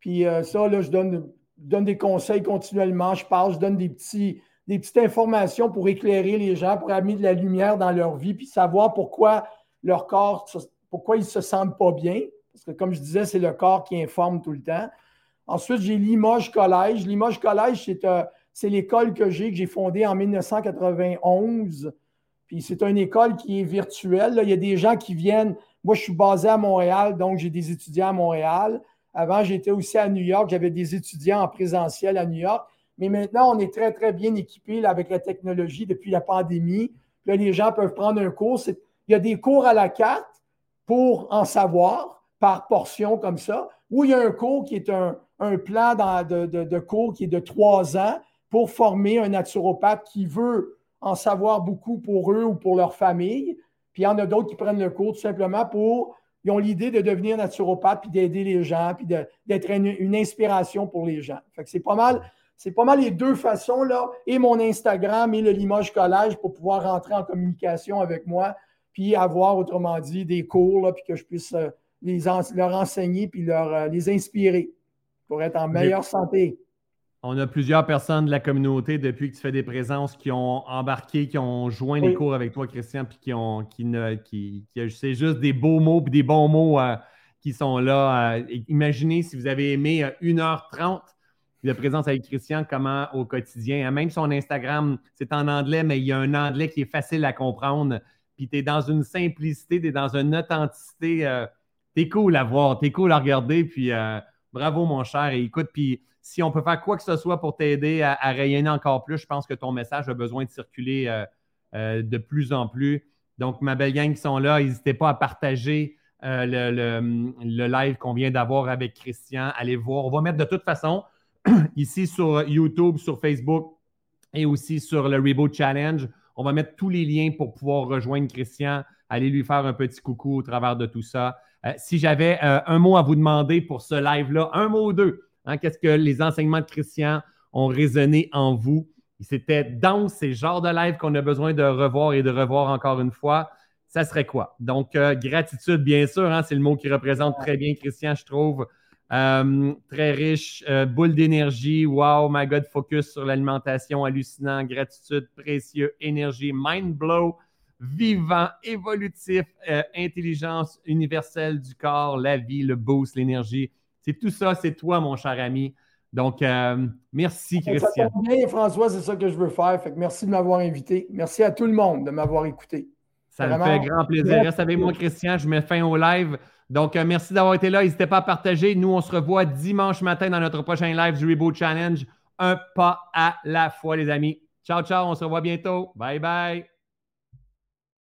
Puis euh, ça, là, je donne, donne des conseils continuellement. Je parle, je donne des, petits, des petites informations pour éclairer les gens, pour amener de la lumière dans leur vie, puis savoir pourquoi leur corps, pourquoi ils ne se sentent pas bien. Parce que comme je disais, c'est le corps qui informe tout le temps. Ensuite, j'ai Limoges Collège. Limoges Collège, c'est l'école que j'ai, que j'ai fondée en 1991. Puis c'est une école qui est virtuelle. Il y a des gens qui viennent. Moi, je suis basé à Montréal, donc j'ai des étudiants à Montréal. Avant, j'étais aussi à New York. J'avais des étudiants en présentiel à New York. Mais maintenant, on est très, très bien équipé avec la technologie depuis la pandémie. Là, les gens peuvent prendre un cours. Il y a des cours à la carte pour en savoir par portion comme ça, ou il y a un cours qui est un, plan de, de, cours qui est de trois ans pour former un naturopathe qui veut en savoir beaucoup pour eux ou pour leur famille. Puis il y en a d'autres qui prennent le cours tout simplement pour. Ils ont l'idée de devenir naturopathe puis d'aider les gens, puis d'être une, inspiration pour les gens. Fait que c'est pas mal. C'est pas mal les deux façons, là, et mon Instagram et le Limoges Collège pour pouvoir rentrer en communication avec moi, puis avoir, autrement dit, des cours, là, puis que je puisse euh, les leur enseigner puis leur, euh, les inspirer pour être en meilleure santé. On a plusieurs personnes de la communauté depuis que tu fais des présences qui ont embarqué, qui ont joint les cours avec toi, Christian, puis qui ont qui ne qui, c'est juste des beaux mots puis des bons mots euh, qui sont là. Euh, imaginez si vous avez aimé 1h30 de présence avec Christian, comment au quotidien. Hein, même son Instagram, c'est en anglais, mais il y a un anglais qui est facile à comprendre. Puis tu es dans une simplicité, tu es dans une authenticité. Euh, t'es cool à voir, t'es cool à regarder. Puis bravo, mon cher. Et écoute, puis si on peut faire quoi que ce soit pour t'aider à, rayonner encore plus, je pense que ton message a besoin de circuler euh, euh, de plus en plus. Donc, ma belle gang qui sont là, n'hésitez pas à partager euh, le, live qu'on vient d'avoir avec Christian. Allez voir. On va mettre de toute façon ici sur YouTube, sur Facebook et aussi sur le Reboot Challenge. On va mettre tous les liens pour pouvoir rejoindre Christian. Allez lui faire un petit coucou au travers de tout ça. si j'avais un mot à vous demander pour ce live-là, un mot ou deux, Hein, qu'est-ce que les enseignements de Christian ont résonné en vous? C'était dans ces genres de live qu'on a besoin de revoir et de revoir encore une fois. Ça serait quoi? Donc, euh, gratitude, bien sûr, hein, c'est le mot qui représente très bien Christian, je trouve. Euh, très riche, euh, boule d'énergie, wow, my God, focus sur l'alimentation, hallucinant, gratitude, précieux, énergie, mind blow, vivant, évolutif, intelligence universelle du corps, la vie, le boost, l'énergie. C'est tout ça, c'est toi, mon cher ami. Donc, euh, merci, Christian. Ça bien, François, c'est ça que je veux faire. Fait merci de m'avoir invité. Merci à tout le monde de m'avoir écouté. Ça me fait grand plaisir. Reste avec moi, Christian. Je mets fin au live. Donc, euh, merci d'avoir été là. N'hésitez pas à partager. Nous, on se revoit dimanche matin dans notre prochain live du Reboot Challenge. Un pas à la fois, les amis. Ciao, ciao. On se revoit bientôt. Bye, bye.